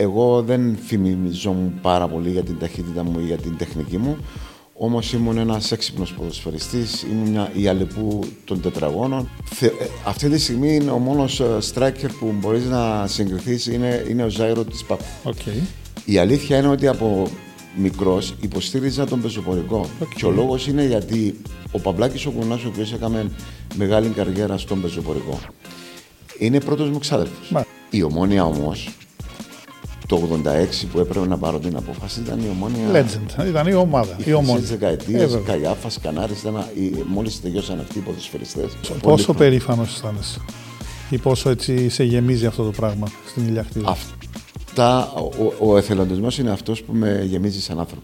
εγώ δεν θυμιζόμουν πάρα πολύ για την ταχύτητα μου ή για την τεχνική μου. Όμως ήμουν ένας έξυπνος ποδοσφαιριστής, ήμουν μια, η αλεπού των τετραγώνων. Θε, ε, αυτή τη στιγμή είναι ο μόνος striker που μπορείς να συγκριθείς είναι, είναι ο Ζάιρο της Παπ. Okay. Η αλήθεια είναι ότι από μικρός υποστήριζα τον πεζοπορικό. Okay. Και ο λόγος είναι γιατί ο Παμπλάκης ο Κουνάς, ο οποίος έκαμε μεγάλη καριέρα στον πεζοπορικό, είναι πρώτος μου ξάδερφος. Η ομόνια όμως το 86 που έπρεπε να πάρω την απόφαση ήταν η ομόνια. Legend, ήταν η ομάδα. Οι ομόνια. δεκαετίες, Καϊάφας, Κανάρης, μόλις τελειώσαν αυτοί οι ποδοσφαιριστές. Πόσο περήφανος αισθάνεσαι ή πόσο έτσι σε γεμίζει αυτό το πράγμα στην ηλιακτήρα. Αυτά, ο, ο εθελοντισμός είναι αυτός που με γεμίζει σαν άνθρωπο.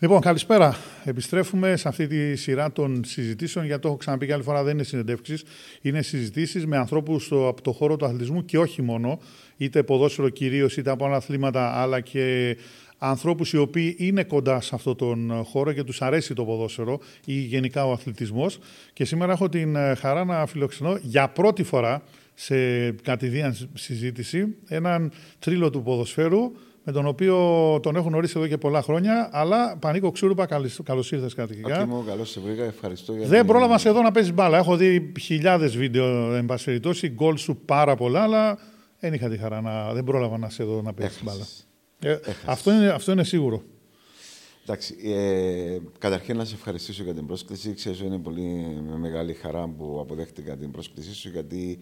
Λοιπόν, καλησπέρα. Επιστρέφουμε σε αυτή τη σειρά των συζητήσεων, γιατί το έχω ξαναπεί και άλλη φορά, δεν είναι συνεντεύξεις. Είναι συζητήσεις με ανθρώπους από το χώρο του αθλητισμού και όχι μόνο, είτε ποδόσφαιρο κυρίως, είτε από άλλα αθλήματα, αλλά και ανθρώπους οι οποίοι είναι κοντά σε αυτόν τον χώρο και τους αρέσει το ποδόσφαιρο ή γενικά ο αθλητισμός. Και σήμερα έχω την χαρά να φιλοξενώ για πρώτη φορά σε κατηδίαν συζήτηση έναν τρίλο του ποδοσφαίρου με τον οποίο τον έχω γνωρίσει εδώ και πολλά χρόνια. Αλλά Πανίκο Ξούρουπα, καλώ ήρθες κατοικικά. μου, καλώς σε βρήκα, ευχαριστώ για Δεν πρόλαβα σε εδώ να παίζεις μπάλα. Έχω δει χιλιάδες βίντεο, εν πάση περιπτώσει, γκολ σου πάρα πολλά, αλλά δεν είχα τη χαρά να. Δεν πρόλαβα να σε εδώ να παίζεις μπάλα. Ε, αυτό, είναι, αυτό είναι σίγουρο. Εντάξει, ε, καταρχήν να σε ευχαριστήσω για την πρόσκληση. Ξέρω είναι πολύ μεγάλη χαρά που αποδέχτηκα την πρόσκλησή σου, γιατί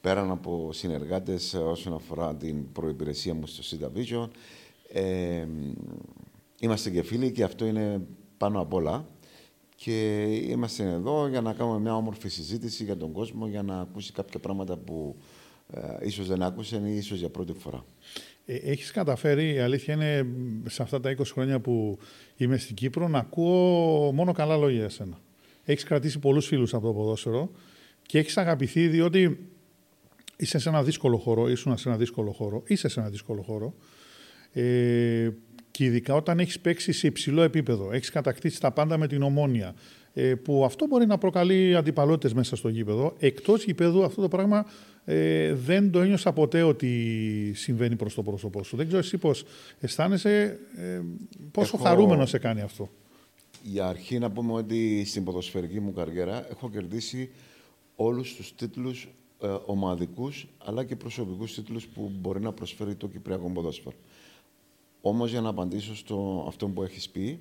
πέραν από συνεργάτες όσον αφορά την προϋπηρεσία μου στο Sita Vision. Ε, είμαστε και φίλοι και αυτό είναι πάνω απ' όλα. Και είμαστε εδώ για να κάνουμε μια όμορφη συζήτηση για τον κόσμο, για να ακούσει κάποια πράγματα που ε, ίσως δεν άκουσαν ή ίσως για πρώτη φορά. Ε, έχεις καταφέρει, η αλήθεια είναι, σε αυτά τα 20 χρόνια που είμαι στην Κύπρο, να ακούω μόνο καλά λόγια για σένα. Έχεις κρατήσει πολλούς φίλους από το ποδόσφαιρο και έχεις αγαπηθεί διότι είσαι σε ένα δύσκολο χώρο, ήσουν σε ένα δύσκολο χώρο, είσαι σε ένα δύσκολο χώρο. Ε, και ειδικά όταν έχεις παίξει σε υψηλό επίπεδο, έχεις κατακτήσει τα πάντα με την ομόνια, ε, που αυτό μπορεί να προκαλεί αντιπαλότητες μέσα στο γήπεδο. Εκτός γήπεδου, αυτό το πράγμα ε, δεν το ένιωσα ποτέ ότι συμβαίνει προς το πρόσωπό σου. Δεν ξέρω εσύ πώς αισθάνεσαι, ε, πόσο έχω... χαρούμενο σε κάνει αυτό. Για αρχή να πούμε ότι στην ποδοσφαιρική μου καριέρα έχω κερδίσει όλους τους τίτλους ε, ομαδικούς αλλά και προσωπικούς τίτλους που μπορεί να προσφέρει το Κυπριακό ποδόσφαιρο. Όμως για να απαντήσω στο αυτό που έχεις πει,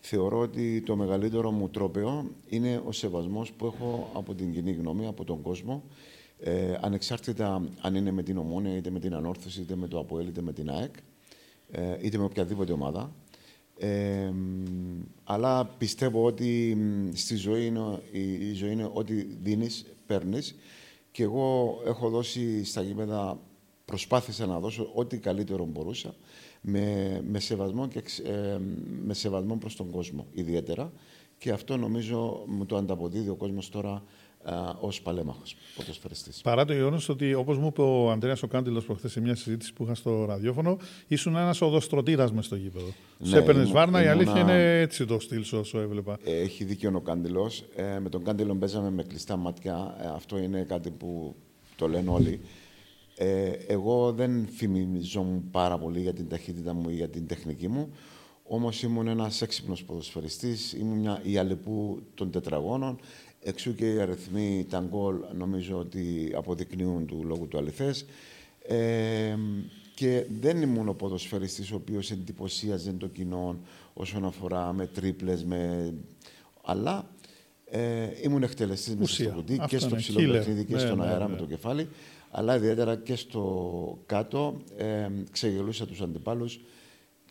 θεωρώ ότι το μεγαλύτερο μου τρόπαιο είναι ο σεβασμός που έχω από την κοινή γνώμη, από τον κόσμο, ε, ανεξάρτητα αν είναι με την Ομόνια, είτε με την Ανόρθωση, είτε με το ΑΠΟΕΛ, είτε με την ΑΕΚ, ε, είτε με οποιαδήποτε ομάδα. Ε, αλλά πιστεύω ότι στη ζωή είναι, η, η ζωή είναι ό,τι δίνεις, παίρνεις και εγώ έχω δώσει στα γήπεδα, προσπάθησα να δώσω ό,τι καλύτερο μπορούσα με, με, σεβασμό, και, ε, με σεβασμό προς τον κόσμο ιδιαίτερα. Και αυτό νομίζω μου το ανταποδίδει ο κόσμος τώρα ως παλέμαχος ποδοσφαιριστής. Παρά το γεγονός ότι, όπως μου είπε ο Αντρέας ο Κάντιλος προχθές σε μια συζήτηση που είχα στο ραδιόφωνο, ήσουν ένας οδοστρωτήρας μες στο γήπεδο. Ναι, Σε έπαιρνες βάρνα, η αλήθεια είναι έτσι το στυλ σου όσο έβλεπα. Ε, έχει δίκιο ο Κάντιλος. Ε, με τον Κάντιλο παίζαμε με κλειστά μάτια. Ε, αυτό είναι κάτι που το λένε όλοι. Ε, εγώ δεν φημιζόμουν πάρα πολύ για την ταχύτητα μου ή για την τεχνική μου. Όμως ήμουν ένας έξυπνος ποδοσφαιριστής, ήμουν μια, η αλεπού των τετραγώνων. Εξού και οι αριθμοί, τα γκολ, νομίζω ότι αποδεικνύουν του λόγου του αληθές. Ε, και δεν ήμουν ο ποδοσφαιριστής ο οποίος εντυπωσίαζε το κοινό όσον αφορά με τρίπλες, με... αλλά ε, ήμουν εκτελεστής μέσα στο κουτί και στο ψηλό παιχνίδι και ναι, στον ναι, αέρα ναι. με το κεφάλι, αλλά ιδιαίτερα και στο κάτω ε, ξεγελούσα τους αντιπάλους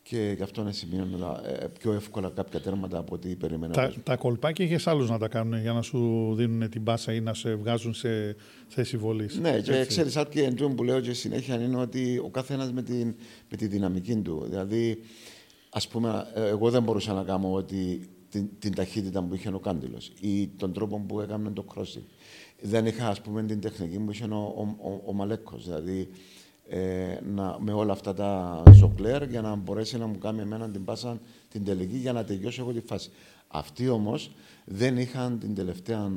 και γι' αυτό να σημειώνω ε, πιο εύκολα κάποια τέρματα από ό,τι περίμενα. Τα, τα κολπάκια είχε άλλους να τα κάνουν για να σου δίνουν την μπάσα ή να σε βγάζουν σε θέση βολής. Ναι, και ξέρεις, κάτι εντό που λέω και συνέχεια είναι ότι ο καθένας με, την, με τη δυναμική του. Δηλαδή, ας πούμε, ε, εγώ δεν μπορούσα να κάνω ότι την, την ταχύτητα που είχε ο Κάντιλος ή τον τρόπο που έκανε το crossing. Δεν είχα, ας πούμε, την τεχνική που είχε ο, ο, ο, ο Μαλέκος. Δηλαδή, ε, να, με όλα αυτά τα ζωκλέρ για να μπορέσει να μου κάνει εμένα την πάσα την τελική για να τελειώσω εγώ τη φάση. Αυτοί όμως δεν είχαν την τελευταία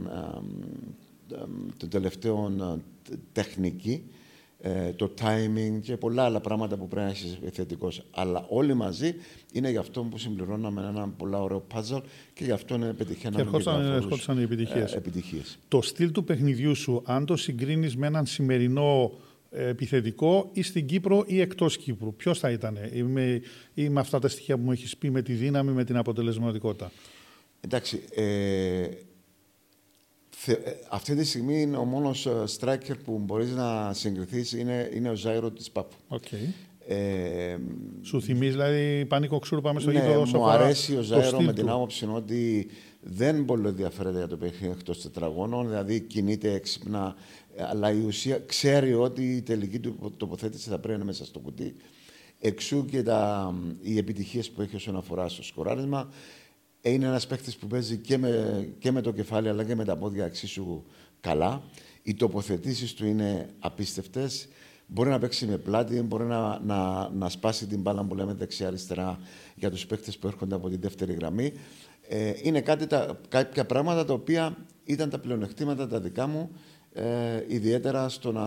των τελευταίων τεχνική, ε, το timing και πολλά άλλα πράγματα που πρέπει να είσαι θετικό. Αλλά όλοι μαζί είναι γι' αυτό που συμπληρώναμε ένα πολύ ωραίο puzzle και γι' αυτό είναι πετυχαίναμε και ερχόντουσαν οι επιτυχίες. επιτυχίες. Το στυλ του παιχνιδιού σου, αν το συγκρίνεις με έναν σημερινό επιθετικό ή στην Κύπρο ή εκτός Κύπρου. Ποιος θα ήταν ή με, ή με αυτά τα στοιχεία που μου έχεις πει με τη δύναμη, με την αποτελεσματικότητα. Εντάξει, ε, αυτή τη στιγμή είναι ο μόνος striker που μπορείς να συγκριθείς είναι, είναι ο Ζάιρο της Πάπου. Okay. Ε, Σου θυμίζει δηλαδή πανίκο ξούρ πάμε στο ναι, γήπεδο μου αρέσει ο Ζάιρο με την άποψη ότι δεν πολύ ενδιαφέρεται για το παιχνίδι εκτός τετραγώνων, δηλαδή κινείται έξυπνα, αλλά η ουσία ξέρει ότι η τελική του τοποθέτηση θα πρέπει να είναι μέσα στο κουτί. Εξού και τα, οι επιτυχίες που έχει όσον αφορά στο σκοράρισμα. Είναι ένας παίκτης που παίζει και με, και με το κεφάλι αλλά και με τα πόδια εξίσου καλά. Οι τοποθετήσεις του είναι απίστευτες. Μπορεί να παίξει με πλάτη, μπορεί να, να, να σπάσει την μπάλα που λέμε δεξιά-αριστερά για τους παίκτες που έρχονται από την δεύτερη γραμμή. Ε, είναι κάτι τα, κάποια πράγματα τα οποία ήταν τα πλεονεκτήματα τα δικά μου, ε, ιδιαίτερα στο να,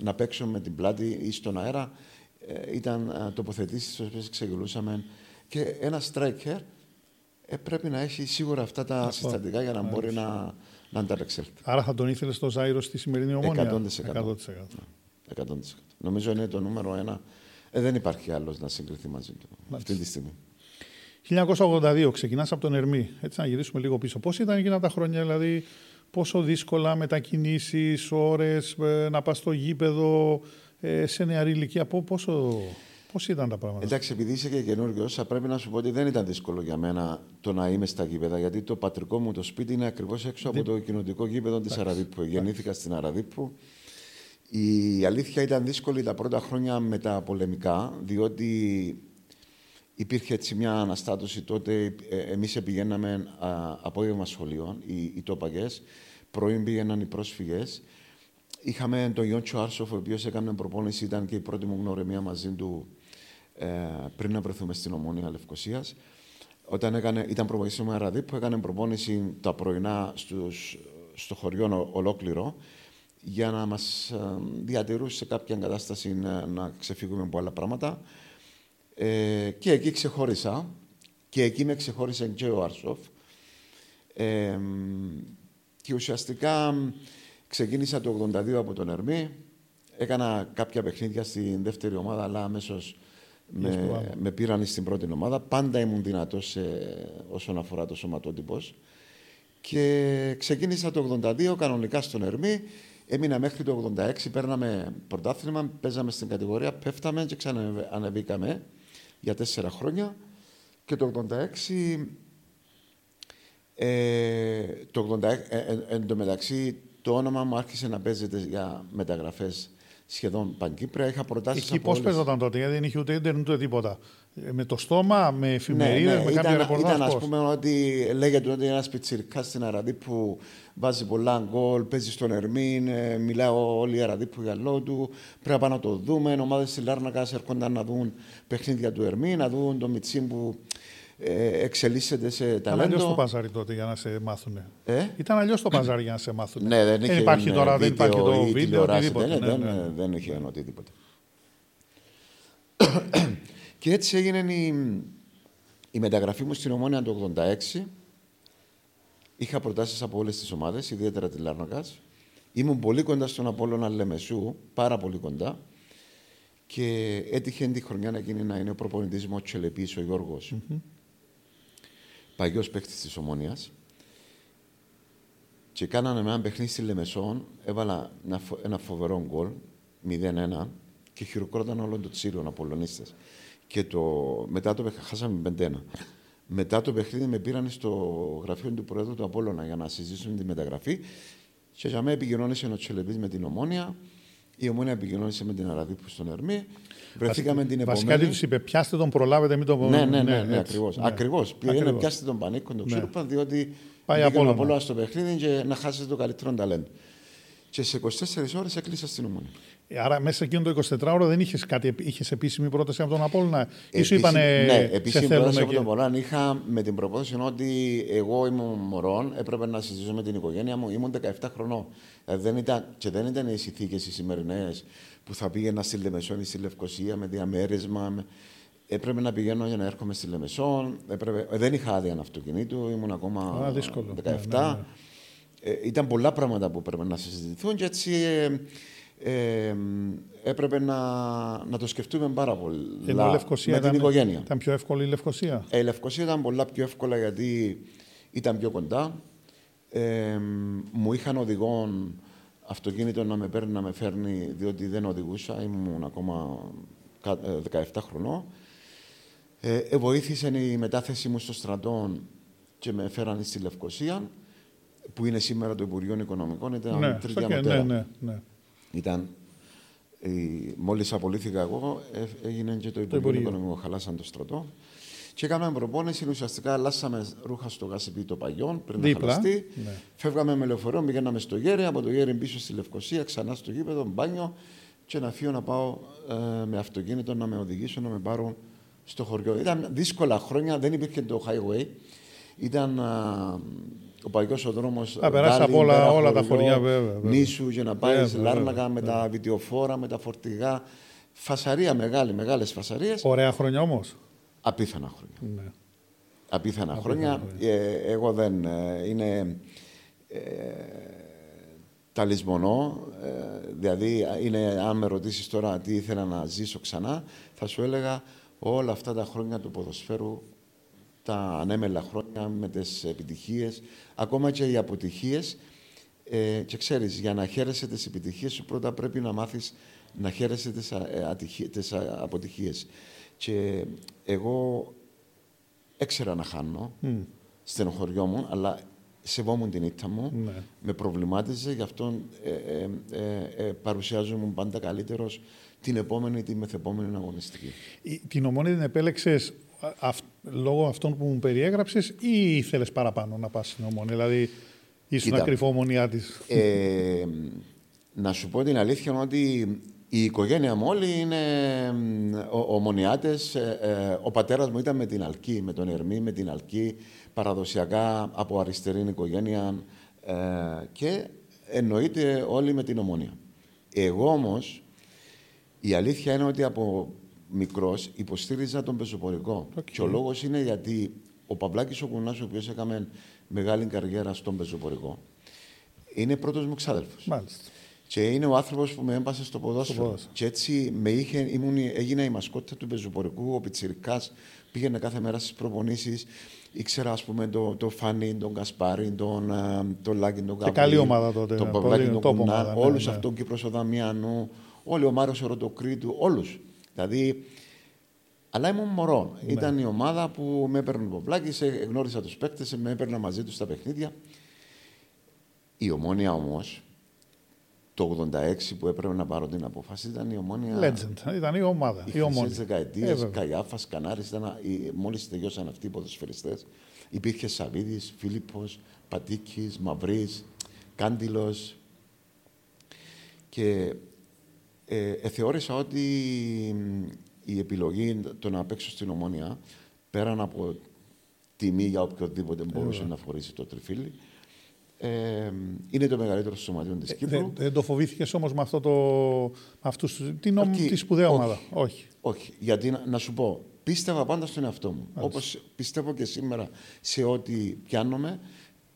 να παίξω με την πλάτη ή στον αέρα. Ε, ήταν ε, τοποθετήσεις στις οποίες ξεγελούσαμε και ένα striker ε, πρέπει να έχει σίγουρα αυτά τα συστατικά για να μπορεί να, να ανταπεξέλθει. Άρα θα τον ήθελες στο Ζάιρο στη σημερινή ομόνια; 100%. 100%. 100%. Νομίζω είναι το νούμερο ένα. Ε, δεν υπάρχει άλλος να συγκριθεί μαζί του αυτή τη στιγμή. 1982 ξεκινάς από τον Ερμή. Έτσι να γυρίσουμε λίγο πίσω. Πώς ήταν εκείνα τα χρόνια, δηλαδή πόσο δύσκολα μετακινήσεις, ώρες, ε, να πας στο γήπεδο, ε, σε νεαρή ηλικία, πόσο... Πώς ήταν τα πράγματα; Εντάξει, επειδή είσαι και καινούριο, θα πρέπει να σου πω ότι δεν ήταν δύσκολο για μένα το να είμαι στα γήπεδα. Γιατί το πατρικό μου το σπίτι είναι ακριβώς έξω από το κοινοτικό γήπεδο της Αραδίπου. Γεννήθηκα στην Αραδίπου. Η αλήθεια ήταν δύσκολη τα πρώτα χρόνια με τα πολεμικά, διότι υπήρχε έτσι μια αναστάτωση. Τότε ε, εμείς πηγαίναμε απόγευμα σχολείων, οι, οι τόπαγες, πρωί πήγαιναν οι πρόσφυγες. Είχαμε τον Ιόντσο Άρσοφ, ο οποίος έκανε προπόνηση, ήταν και η πρώτη μου γνωρεμία μαζί του ε, πριν να βρεθούμε στην Ομόνια Λευκοσίας. Όταν έκανε, ήταν προπονητής μου Αραδί, που έκανε προπόνηση τα πρωινά στους, στο χωριό ολόκληρο για να μας ε, διατηρούσε σε κάποια κατάσταση να, να ξεφύγουμε από άλλα πράγματα. Ε, και εκεί ξεχώρισα και εκεί με ξεχώρισε και ο Άρσοφ. Ε, και ουσιαστικά ξεκίνησα το 82 από τον Ερμή. Έκανα κάποια παιχνίδια στην δεύτερη ομάδα, αλλά αμέσως με, μες πήραν στην πρώτη ομάδα. Πάντα ήμουν δυνατός όσον αφορά το σωματότυπος. Και ξεκίνησα το 82 κανονικά στον Ερμή. Έμεινα μέχρι το 86, παίρναμε πρωτάθλημα, παίζαμε στην κατηγορία, πέφταμε και ξανανεβήκαμε για τέσσερα χρόνια και το 86 ε, το 86, ε, ε, εν τω μεταξύ το όνομα μου άρχισε να παίζεται για μεταγραφές σχεδόν παγκύπρια. Είχα προτάσεις. Εκεί πώς όλες... παίζονταν τότε, γιατί δεν είχε ούτε ίντερνετ ούτε τίποτα. Ε, με το στόμα, με εφημερίδες, ναι, ναι, με κάποια ρεπορτάζ. Ήταν, ας πούμε, ότι λέγεται ότι ένας πιτσυρικά στην Αραδί που βάζει πολλά γκολ, παίζει στον Ερμήν, ε, μιλάει όλοι οι Αραδί που γυαλό του. Πρέπει να να το δούμε. Ομάδες της Λάρνακας έρχονταν να δουν παιχνίδια του Ερμήν, να δουν το Μιτσίν που ε, εξελίσσεται σε ταλέντο. Ήταν αλλιώς το παζάρι τότε για να σε μάθουν. Ε; Ήταν αλλιώς το παζάρι για να σε μάθουν. Ναι, δεν, δεν υπάρχει ναι, τώρα, δεν υπάρχει το βίντεο, οτιδήποτε. Δεν, ναι, δεν, ναι. δεν είχε οτιδήποτε. και έτσι έγινε η, η μεταγραφή μου στην Ομόνια το 1986. Είχα προτάσεις από όλες τις ομάδες, ιδιαίτερα τη Λάρνοκα. Ήμουν πολύ κοντά στον Απόλλωνα Λεμεσού, πάρα πολύ κοντά. Και έτυχε τη χρονιά να γίνει να είναι ο προπονητής μου ο Τσελεπής, ο Γιώργος. Mm-hmm παγιός παίκτης της Ομόνιας. Και κάνανε με ένα παιχνίδι στη Λεμεσόν, έβαλα ένα, ένα φοβερό γκολ, 0-1, και χειροκρόταν όλο το τσίριο Απολωνίστε. Και το, μετά το παιχνίδι, χάσαμε 5-1. Μετά το παιχνίδι με πήραν στο γραφείο του Προέδρου του Απόλλωνα για να συζητήσουν τη μεταγραφή. Και για μένα επικοινώνησε ο Τσελεπή με την Ομόνια. Η Ομόνια επικοινώνησε με την Αραδίπου στον Ερμή. Βρεθήκαμε την επόμενη. Βασικά τι τους είπε, πιάστε τον, προλάβετε, μην τον Ναι, ναι, ναι, ναι, ναι ακριβώς. Ναι. Ακριβώς. Πήγαινε, πιάστε τον πανίκο, τον ναι. διότι πάει από όλα στο παιχνίδι και να χάσετε το καλύτερο ταλέντο. και σε 24 ώρες έκλεισα στην ομόνια. Ε, άρα μέσα σε εκείνο το 24 ώρα δεν είχες κάτι, είχες επίσημη πρόταση από τον Απόλλωνα. Ή σου Επίση- είπανε ναι, επίσημη σε πρόταση θέλουμε από και... τον Μωράν είχα με την προπόθεση ότι εγώ ήμουν μωρόν, έπρεπε να συζητήσω με την οικογένεια μου, ήμουν 17 χρονών. Δηλαδή δεν ήταν, και δεν ήταν οι συνθήκες οι σημερινές που θα πήγαινα στη Λεμεσόν ή στη Λευκοσία με διαμέρισμα. με- Έπρεπε να πηγαίνω για να έρχομαι στη Λεμεσόν. Έπρεπε... ε, Δεν είχα άδεια αυτοκινήτου, ήμουν ακόμα Α, δύσκολο. 17. Ναι, ναι, ναι. Ε, ήταν πολλά πράγματα που έπρεπε να συζητηθούν και έτσι ε, ε, έπρεπε να, να το σκεφτούμε πάρα πολύ Ενώ η Λευκοσία με ήταν, την οικογένεια. ήταν πιο εύκολη η Λευκοσία; Ε, η Λευκοσία ήταν πολλά πιο εύκολα γιατί ήταν πιο κοντά. Ε, μου είχαν οδηγόν αυτοκίνητο να με παίρνει, να με φέρνει, διότι δεν οδηγούσα, ήμουν ακόμα κα- ε, 17 χρονών. Ε, ε, βοήθησε η μετάθεση μου στο στρατό και με φέραν στη Λευκοσία, που είναι σήμερα το Υπουργείο Οικονομικών, ήταν ναι, τρίτη στο και- ανωτέρα. ναι, ναι, ναι. Ήταν, η, μόλις απολύθηκα εγώ, ε, έγινε και το Υπουργείο Υπουργείο. Οικονομικό, χαλάσαν το στρατό. Και κάναμε προπόνηση, ουσιαστικά αλλάσαμε ρούχα στο γασιπί το παγιόν πριν Δίπλα, να χαλαστεί. ναι. Φεύγαμε με λεωφορείο, πηγαίναμε στο Γέρι, από το Γέρι πίσω στη Λευκοσία, ξανά στο γήπεδο, μπάνιο και να φύγω να πάω ε, με αυτοκίνητο να με οδηγήσουν, να με πάρουν στο χωριό. Ήταν δύσκολα χρόνια, δεν υπήρχε το highway. Ήταν α, ο παγιός ο δρόμος Α, περάσει από όλα- πέρα όλα τα χωριό, χωριά, βέβαια, βέβαια. Νήσου για να πάει Βέβαια, Λάρνακα βέβαια, με τα βιτιοφόρα, με τα φορτηγά. Φασαρία μεγάλη, μεγάλες φασαρίες. Ωραία χρόνια όμως. Απίθανα χρόνια. Ναι. Απίθανα χρόνια. Ε, εγώ δεν ε, είναι. Ε, τα λησμονώ. Ε, δηλαδή, είναι, αν με ρωτήσεις τώρα τι ήθελα να ζήσω ξανά, θα σου έλεγα όλα αυτά τα χρόνια του ποδοσφαίρου, τα ανέμελα χρόνια με τις επιτυχίες, ακόμα και οι αποτυχίες. Ε, και ξέρεις, για να χαίρεσαι τις επιτυχίες σου, πρώτα πρέπει να μάθεις να χαίρεσαι τις, α- ε, ατυχι- τις α- αποτυχίες. Και εγώ έξερα να χάνω στην χωριό μου, αλλά σεβόμουν την ήττα μου, Ναι. με προβλημάτιζε, γι' αυτό ε, ε, ε, ε, παρουσιάζομαι πάντα καλύτερος την επόμενη, τη μεθεπόμενη αγωνιστική. Η- Την ομόνη την επέλεξε λόγω αυτών που μου περιέγραψες ή ήθελες παραπάνω να πας στην ομόνη. Δηλαδή ήσουν Κοίτα. κρυφόμονιά της; Ε, να σου πω την αλήθεια ότι η οικογένεια μου όλοι είναι μ, ο- ομονιάτες. Ε, ε, ο πατέρας μου ήταν με την Αλκή, με τον Ερμή, με την Αλκή, παραδοσιακά από αριστερή οικογένεια ε, και εννοείται όλοι με την ομόνια. Εγώ όμως, η αλήθεια είναι ότι από μικρός υποστήριζα τον πεζοπορικό. Και ο λόγος είναι γιατί ο Παυλάκης ο Κουνάς, ο οποίος έκαμε μεγάλη καριέρα στον πεζοπορικό, είναι πρώτος μου ξάδελφος. Μάλιστα. Και είναι ο άνθρωπος που με έμπασε στο ποδόσφαιρο. ποδόσφαιρο. Και έτσι με είχε, ήμουν, έγινα η μασκότα του πεζοπορικού. Ο Πιτσυρικά πήγαινε κάθε μέρα στις προπονήσεις. Ήξερα, ας πούμε, τον το Φάνη, τον Κασπάρη, τον, ε, τον Λάκη, τον Καβρί. καλή ομάδα τότε, Τον ναι, Παυλάκη, πολύ τον top Κουνά. ομάδα, ναι, Όλους ναι. αυτόν Κύπρος ο Δαμιανού. Όλοι ο Μάριο Οροτοκρίτου. Όλους. Δηλαδή, αλλά ήμουν μωρό. Ναι. Ήταν η ομάδα που με έπαιρνε ο Παυλάκη, γνώρισα τους παίκτες, με έπαιρνα μαζί τους στα παιχνίδια. Η ομόνια όμως, το 86 που έπρεπε να πάρω την απόφαση, ήταν η ομόνια. Legend. Ήταν η ομάδα. Η Οι ομόνη. χρυσές δεκαετίες, Ε, βέβαια. Καϊάφας, Κανάρης, μόλις τελειώσαν αυτοί οι ποδοσφαιριστές. Υπήρχε Σαββίδη, Φίλιππος, Πατήκης, Μαυρής, Κάντιλος. Και ε, ε, θεώρησα ότι μ, η επιλογή το να παίξω στην ομόνια, πέραν από τιμή για οποιοδήποτε μπορούσε να φορήσει το τριφύλι, ε, είναι το μεγαλύτερο σωματείο της Κύπρου. Δεν, δεν το φοβήθηκες όμως με αυτό το. Με αυτούς, την ομ- Όχι, τη σπουδαία όχι. ομάδα; Όχι. Όχι, γιατί να, να σου πω, πίστευα πάντα στον εαυτό μου. Όπως πιστεύω και σήμερα σε ό,τι πιάνομαι,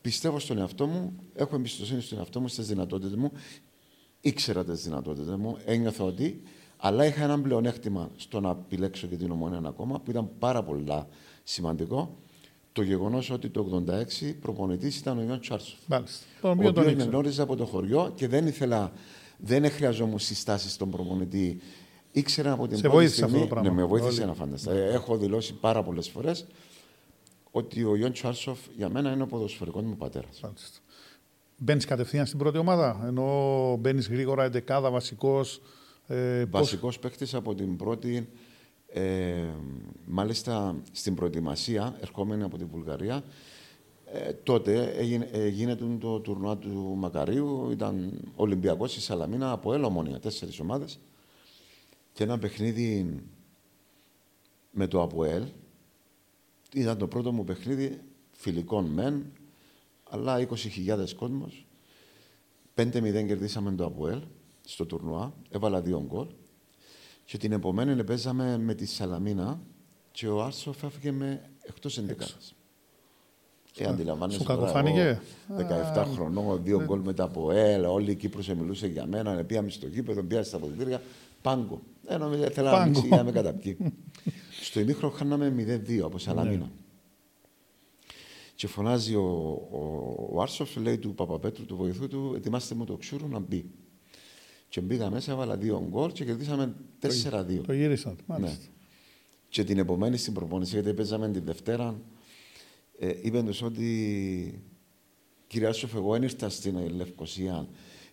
πιστεύω στον εαυτό μου, έχω εμπιστοσύνη στον εαυτό μου, στις δυνατότητες μου. Ήξερα τις δυνατότητες μου, ένιωθα ότι. Αλλά είχα ένα πλεονέκτημα στο να επιλέξω και την ομόνια ακόμα, που ήταν πάρα πολλά σημαντικό. Το γεγονός ότι το 86 προπονητής ήταν ο Ιωάννης Τσάρσοφ. Μάλιστα. Τον Ο οποίο τον οποίος με ήξερα. γνώριζε από το χωριό και δεν ήθελα, δεν χρειαζόμουν συστάσεις στον προπονητή. Ήξερα από την Σε πρώτη βοήθησε στιγμή, αυτό το πράγμα. Ναι, με βοήθησε Όλοι. να φανταστώ. Ε, Έχω δηλώσει πάρα πολλές φορές ότι ο Ιον Τσάρσοφ για μένα είναι ο ποδοσφαιρικός μου πατέρας. Μάλιστα. Μπαίνεις κατευθείαν στην πρώτη ομάδα, ενώ μπαίνεις γρήγορα εντεκάδα, βασικός. Ε, πώς- Βασικός παίκτης από την πρώτη. Ε, μάλιστα στην προετοιμασία, ερχόμενη από τη Βουλγαρία, Ε, τότε έγινε, ε, γίνεται το τουρνουά του Μακαρίου, ήταν Ολυμπιακός στη Σαλαμίνα από Ελομόνια, τέσσερις ομάδες και ένα παιχνίδι με το ΑΠΟΕΛ. Ήταν το πρώτο μου παιχνίδι φιλικών μεν, αλλά 20.000 κόσμος. 5-0 κερδίσαμε το ΑΠΟΕΛ στο τουρνουά, έβαλα δύο γκολ. Και την επομένη παίζαμε με τη Σαλαμίνα και ο Άρσοφ έφυγε με εκτός ενδεκάδας. Ε, αντιλαμβάνεσαι. Σου κακοφάνηκε; 17 χρονών, δύο γκολ μετά από ΕΛ, όλη η Κύπρος μιλούσε για μένα, πήγαμε στο γήπεδο, πήγαμε στα αποδητήρια, πάγκο. Ε, νομίζω ήθελα να ανοίξει για να με καταπιεί. στο ημίχρο χάναμε 0-2 από Σαλαμίνα. Ναι. Και φωνάζει ο, ο, ο Άρσοφ, λέει του Παπαπέτρου, του βοηθού του, ετοιμάστε μου το ξούρου να μπει. Και μπήκα μέσα, έβαλα δύο γκολ και κερδίσαμε 4-2. Το γύρισαν, μάλιστα. Ναι. Και την επομένη στην προπόνηση, γιατί παίζαμε την Δευτέρα, ε, είπε τους ότι κυρία Σοφ, εγώ δεν ήρθα στην Λευκοσία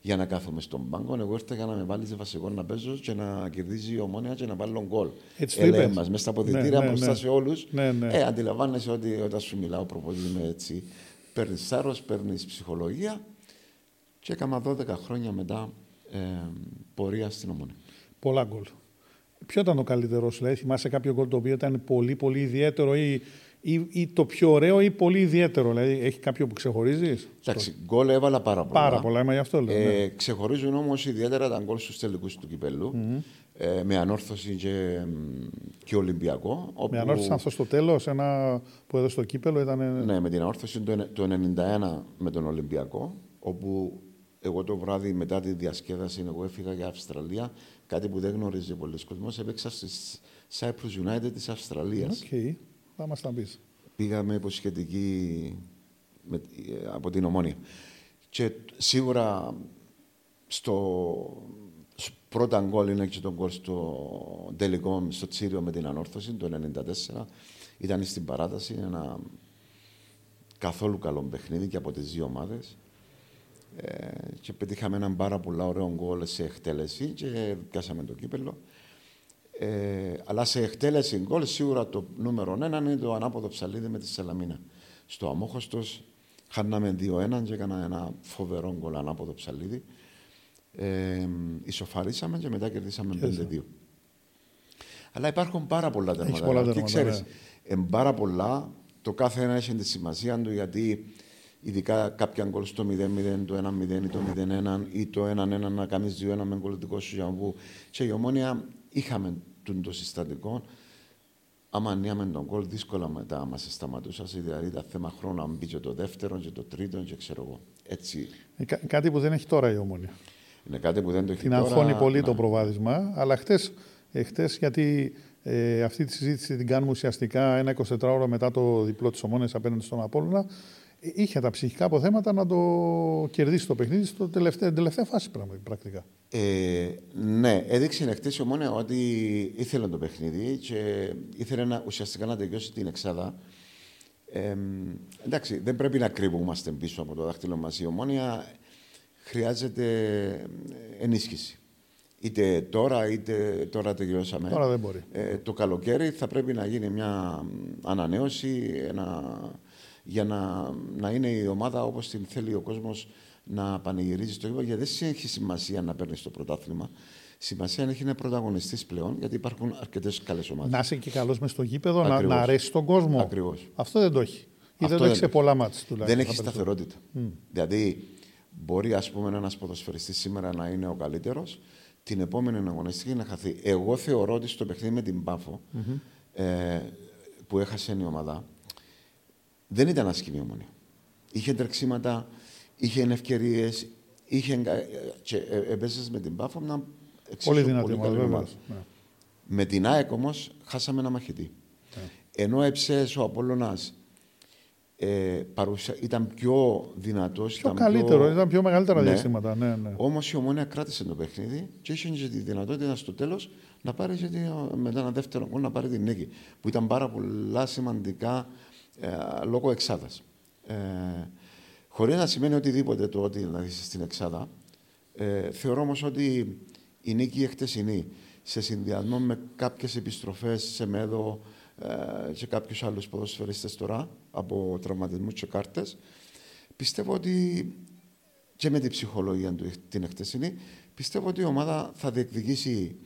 για να κάθομαι στον πάγκο. Εγώ ήρθα για να με βάλει σε βασικό να παίζω και να κερδίζει η ομόνια και να βάλω γκολ. Έτσι το είπες. μέσα στα αποδητήρια ναι, μπροστά ναι. σε όλους. Ναι, ναι. Ε, αντιλαμβάνεσαι ότι όταν σου μιλάω προπονητή με έτσι, παίρνεις θάρρο, παίρνεις ψυχολογία. Και έκανα 12 χρόνια μετά ε, πορεία στην ομόνια. Πολλά γκολ. Ποιο ήταν το καλύτερος σου, δηλαδή, θυμάσαι κάποιο γκολ το οποίο ήταν πολύ πολύ ιδιαίτερο ή ή, ή το πιο ωραίο ή πολύ ιδιαίτερο. Δηλαδή, έχει κάποιο που ξεχωρίζεις; Εντάξει, γκολ έβαλα πάρα πολλά. Πάρα πολλά, είμαι γι' αυτό λέω. Ε, ναι. Ξεχωρίζουν όμως ιδιαίτερα τα γκολ στους τελικούς του κυπελου mm-hmm. ε, με ανόρθωση και, και Ολυμπιακό. Όπου... Με ανόρθωση αυτό στο τέλος, ένα που έδωσε το κύπελο ήταν. Ναι, με την ανόρθωση το, το 91 με τον Ολυμπιακό, όπου εγώ το βράδυ μετά τη διασκέδαση, εγώ έφυγα για Αυστραλία, κάτι που δεν γνωρίζει πολλοί κόσμος. Έπαιξα στη Cyprus United της Αυστραλίας. Okay. Θα μας τα πεις. Πήγαμε υποσχετική με, από την Ομόνια. Και σίγουρα στο πρώτο γκολ είναι και το γκολ στο τελικό, στο Τσίριο με την ανόρθωση, το 1994. Ήταν στην παράταση ένα καθόλου καλό παιχνίδι και από τις δύο ομάδες. Ε, και πετύχαμε έναν πάρα πολύ ωραίο γκολ σε εκτέλεση και πιάσαμε το κύπελο. Ε, αλλά σε εκτέλεση γκολ σίγουρα το νούμερο ένα είναι το ανάποδο ψαλίδι με τη Σελαμίνα. Στο αμόχωστος χάναμε 2-1 και έκανα ένα φοβερό γκολ ανάποδο ψαλίδι. Ε, ισοφαρίσαμε και μετά κερδίσαμε 5-2. Αλλά υπάρχουν πάρα πολλά τερματάκια. Και ξέρεις, ναι. πάρα πολλά. Το κάθε ένα έχει τη σημασία του γιατί ειδικά κάποια γκολ στο 0-0, το 1-0 ή το 0-1 ή το 1-1 να κάνεις 2-1 με γκολ δικό σου για Και η ομόνια είχαμε το συστατικό. Άμα ανίαμε τον κόλ, δύσκολα μετά μας σταματούσα. Δηλαδή, τα θέμα χρόνου να μπει και το δεύτερο και το τρίτο και ξέρω εγώ. Έτσι. Ε, κά- κάτι που δεν έχει τώρα η ομόνια. Είναι κάτι που δεν το έχει Την τώρα. αγχώνει πολύ να... το προβάδισμα, αλλά χτε, ε, γιατί ε, αυτή τη συζήτηση την κάνουμε ουσιαστικά ένα 24 ώρα μετά το διπλό της ομόνιας απέναντι στον Απόλλωνα είχε τα ψυχικά αποθέματα να το κερδίσει το παιχνίδι στο τελευταία, την τελευταία φάση πρακτικά. Ε, ναι, έδειξε χτε η Ομόνια ότι ήθελε το παιχνίδι και ήθελε να, ουσιαστικά να τελειώσει την εξάδα. Ε, εντάξει, δεν πρέπει να κρύβομαστε πίσω από το δάχτυλο μας. Η Ομόνια χρειάζεται ενίσχυση. Είτε τώρα, είτε τώρα τελειώσαμε. Τώρα δεν μπορεί. Ε, το καλοκαίρι θα πρέπει να γίνει μια ανανέωση, ένα για να, να είναι η ομάδα όπως την θέλει ο κόσμος να πανηγυρίζει στο γήπεδο. Γιατί δεν έχει σημασία να παίρνεις το πρωτάθλημα. Σημασία έχει να είναι πρωταγωνιστής πλέον, γιατί υπάρχουν αρκετές καλές ομάδες. Να είσαι και καλός μες στο γήπεδο, να, να αρέσει τον κόσμο. Ακριβώς. Αυτό δεν το έχει. Ή δεν το έχει σε πολλά μάτια τουλάχιστον. Δεν έχει σταθερότητα. Mm. Δηλαδή, μπορεί ας πούμε ένας ποδοσφαιριστής σήμερα να είναι ο καλύτερος, την επόμενη αγωνιστική να χαθεί. Εγώ θεωρώ ότι στο παιχνίδι με την Πάφο, mm-hmm. ε, που έχασε η ομάδα, δεν ήταν άσχημη ομονία. Είχε τρεξίματα, είχε ευκαιρίε, είχε. και ε, έπαιζες με την Πάφο να Πολύ δυνατή ομάδα. Ναι. Με την ΑΕΚ όμως χάσαμε ένα μαχητή. Ναι. Ενώ έψες ο Απόλλωνας ε, παρουσια... ήταν πιο δυνατός. Πιο ήταν καλύτερο, πιο... ήταν πιο μεγαλύτερα ναι. διαστήματα. Ναι, ναι. Όμως η ομόνια κράτησε το παιχνίδι και είχε και τη δυνατότητα στο τέλος να πάρει μετά ένα δεύτερο γκολ να πάρει την νίκη. Που ήταν πάρα πολλά σημαντικά ε, λόγω εξάδας. Ε, Χωρίς να σημαίνει οτιδήποτε το ότι δηλαδή στην εξάδα. Ε, θεωρώ όμως ότι η νίκη εχθεσινή σε συνδυασμό με κάποιες επιστροφές σε μέδο ε, και κάποιους άλλους ποδοσφαιριστές τώρα από τραυματισμούς και κάρτες. Πιστεύω ότι και με την ψυχολογία του την εκτεσινή, πιστεύω ότι η ομάδα θα διεκδικήσει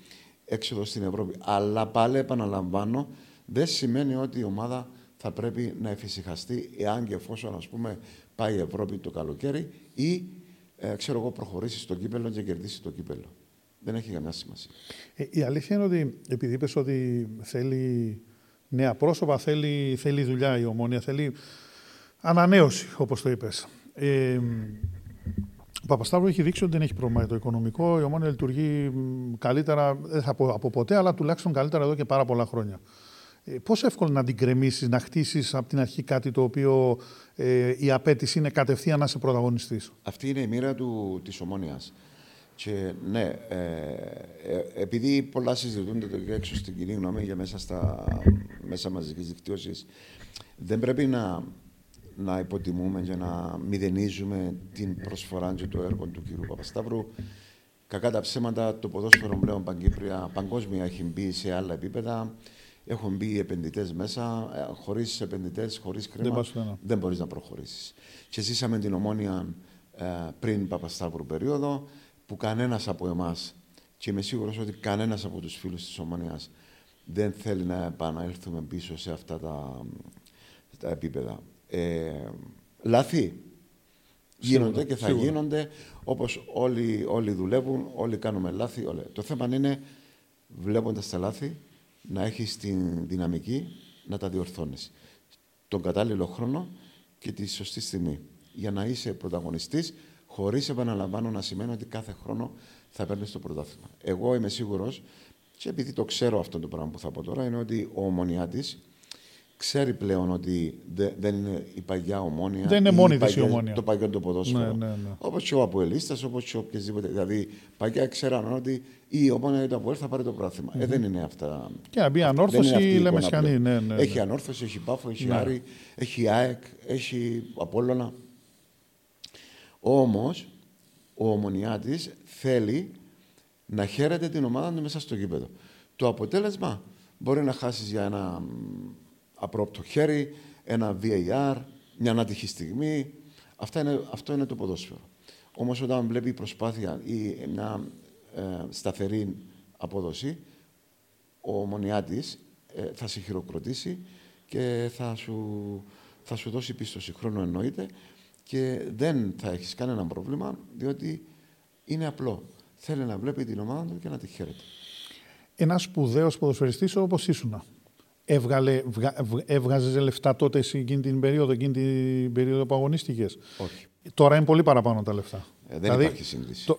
έξοδο στην Ευρώπη. Αλλά πάλι επαναλαμβάνω, δεν σημαίνει ότι η ομάδα θα πρέπει να εφησυχαστεί εάν και εφόσον ας πούμε πάει η Ευρώπη το καλοκαίρι ή ε, ξέρω εγώ προχωρήσει στο κύπελο και κερδίσει το κύπελο. Δεν έχει καμιά σημασία. Ε, η αλήθεια είναι ότι επειδή είπες ότι θέλει νέα πρόσωπα, θέλει, θέλει δουλειά η ομόνια, θέλει ανανέωση όπως το είπες. Ε, ο Παπασταύρου έχει δείξει ότι δεν έχει πρόβλημα το οικονομικό. Η ομόνια λειτουργεί καλύτερα, δεν θα πω από ποτέ, αλλά τουλάχιστον καλύτερα εδώ και πάρα πολλά χρόνια. Ε, Πώς εύκολο να την κρεμίσεις, να χτίσεις από την αρχή κάτι το οποίο ε, η απέτηση είναι κατευθείαν να είσαι πρωταγωνιστής; Αυτή είναι η μοίρα της ομόνοια. Και ναι, ε, ε, επειδή πολλά συζητούνται το έξω στην κοινή γνώμη για μέσα στα μέσα μαζικής δικτύωσης, δεν πρέπει να, να υποτιμούμε και να μηδενίζουμε την προσφορά και το έργο του κ. Παπασταύρου. Κακά τα ψέματα, το ποδόσφαιρο πλέον παγκύπρια, παγκόσμια έχει μπει σε άλλα επίπεδα. Έχουν μπει επενδυτές μέσα. Ε, χωρίς επενδυτές, χωρίς χρήμα, δεν, δεν μπορείς να προχωρήσεις. Και ζήσαμε την ομόνια ε, πριν Παπασταύρου περίοδο, που κανένας από εμάς, και είμαι σίγουρος ότι κανένας από τους φίλους της ομόνιας δεν θέλει να επανέλθουμε πίσω σε αυτά τα, τα επίπεδα. Ε, λάθη γίνονται και θα σίγουρα. γίνονται όπως όλοι, όλοι δουλεύουν, όλοι κάνουμε λάθη. Όλοι. Το θέμα είναι βλέποντας τα λάθη να έχεις την δυναμική να τα διορθώνεις. Τον κατάλληλο χρόνο και τη σωστή στιγμή. Για να είσαι πρωταγωνιστής, χωρίς επαναλαμβάνω να σημαίνει ότι κάθε χρόνο θα παίρνεις το πρωτάθλημα. Εγώ είμαι σίγουρος, και επειδή το ξέρω αυτό το πράγμα που θα πω τώρα, είναι ότι ο ομονιάτης ξέρει πλέον ότι δεν είναι η παγιά ομόνια. Δεν είναι μόνη της η ομόνια. Το παγιό το ποδόσφαιρο. Ναι, ναι, ναι. Όπως και ο Αποελίστας, όπως και οποιοδήποτε. Δηλαδή, παγιά ξέραν ότι η ομόνια ή το Αποέλ θα πάρει το πράθυμα. Mm-hmm. Ε, δεν είναι αυτά. Και να μπει ανόρθωση, λέμε σκανή. Ναι, ναι, έχει ανόρθωση, έχει πάφο, έχει ναι. Άρη, έχει ΑΕΚ, έχει Απόλλωνα. Όμως, ο ομονιάτης θέλει να χαίρεται την ομάδα του μέσα στο γήπεδο. Το αποτέλεσμα μπορεί να χάσεις για ένα απρόπτω χέρι, ένα VAR, μια άτυχη στιγμή. Αυτά είναι, αυτό είναι το ποδόσφαιρο. Όμως όταν βλέπει προσπάθεια ή μια ε, σταθερή απόδοση, ο μονιάτης ε, θα σε χειροκροτήσει και θα σου, θα σου δώσει πίστοση. Χρόνο εννοείται και δεν θα έχεις κανένα πρόβλημα, διότι είναι απλό. Θέλει να βλέπει την ομάδα του και να τη χαίρεται. Ένας σπουδαίος ποδοσφαιριστής όπως ήσουνα έβγαλε, βγα, έβγαζες λεφτά τότε εκείνη την περίοδο, εκείνη την περίοδο που αγωνίστηκες. Όχι. Τώρα είναι πολύ παραπάνω τα λεφτά. Ε, δεν δηλαδή, υπάρχει σύγκριση. Το,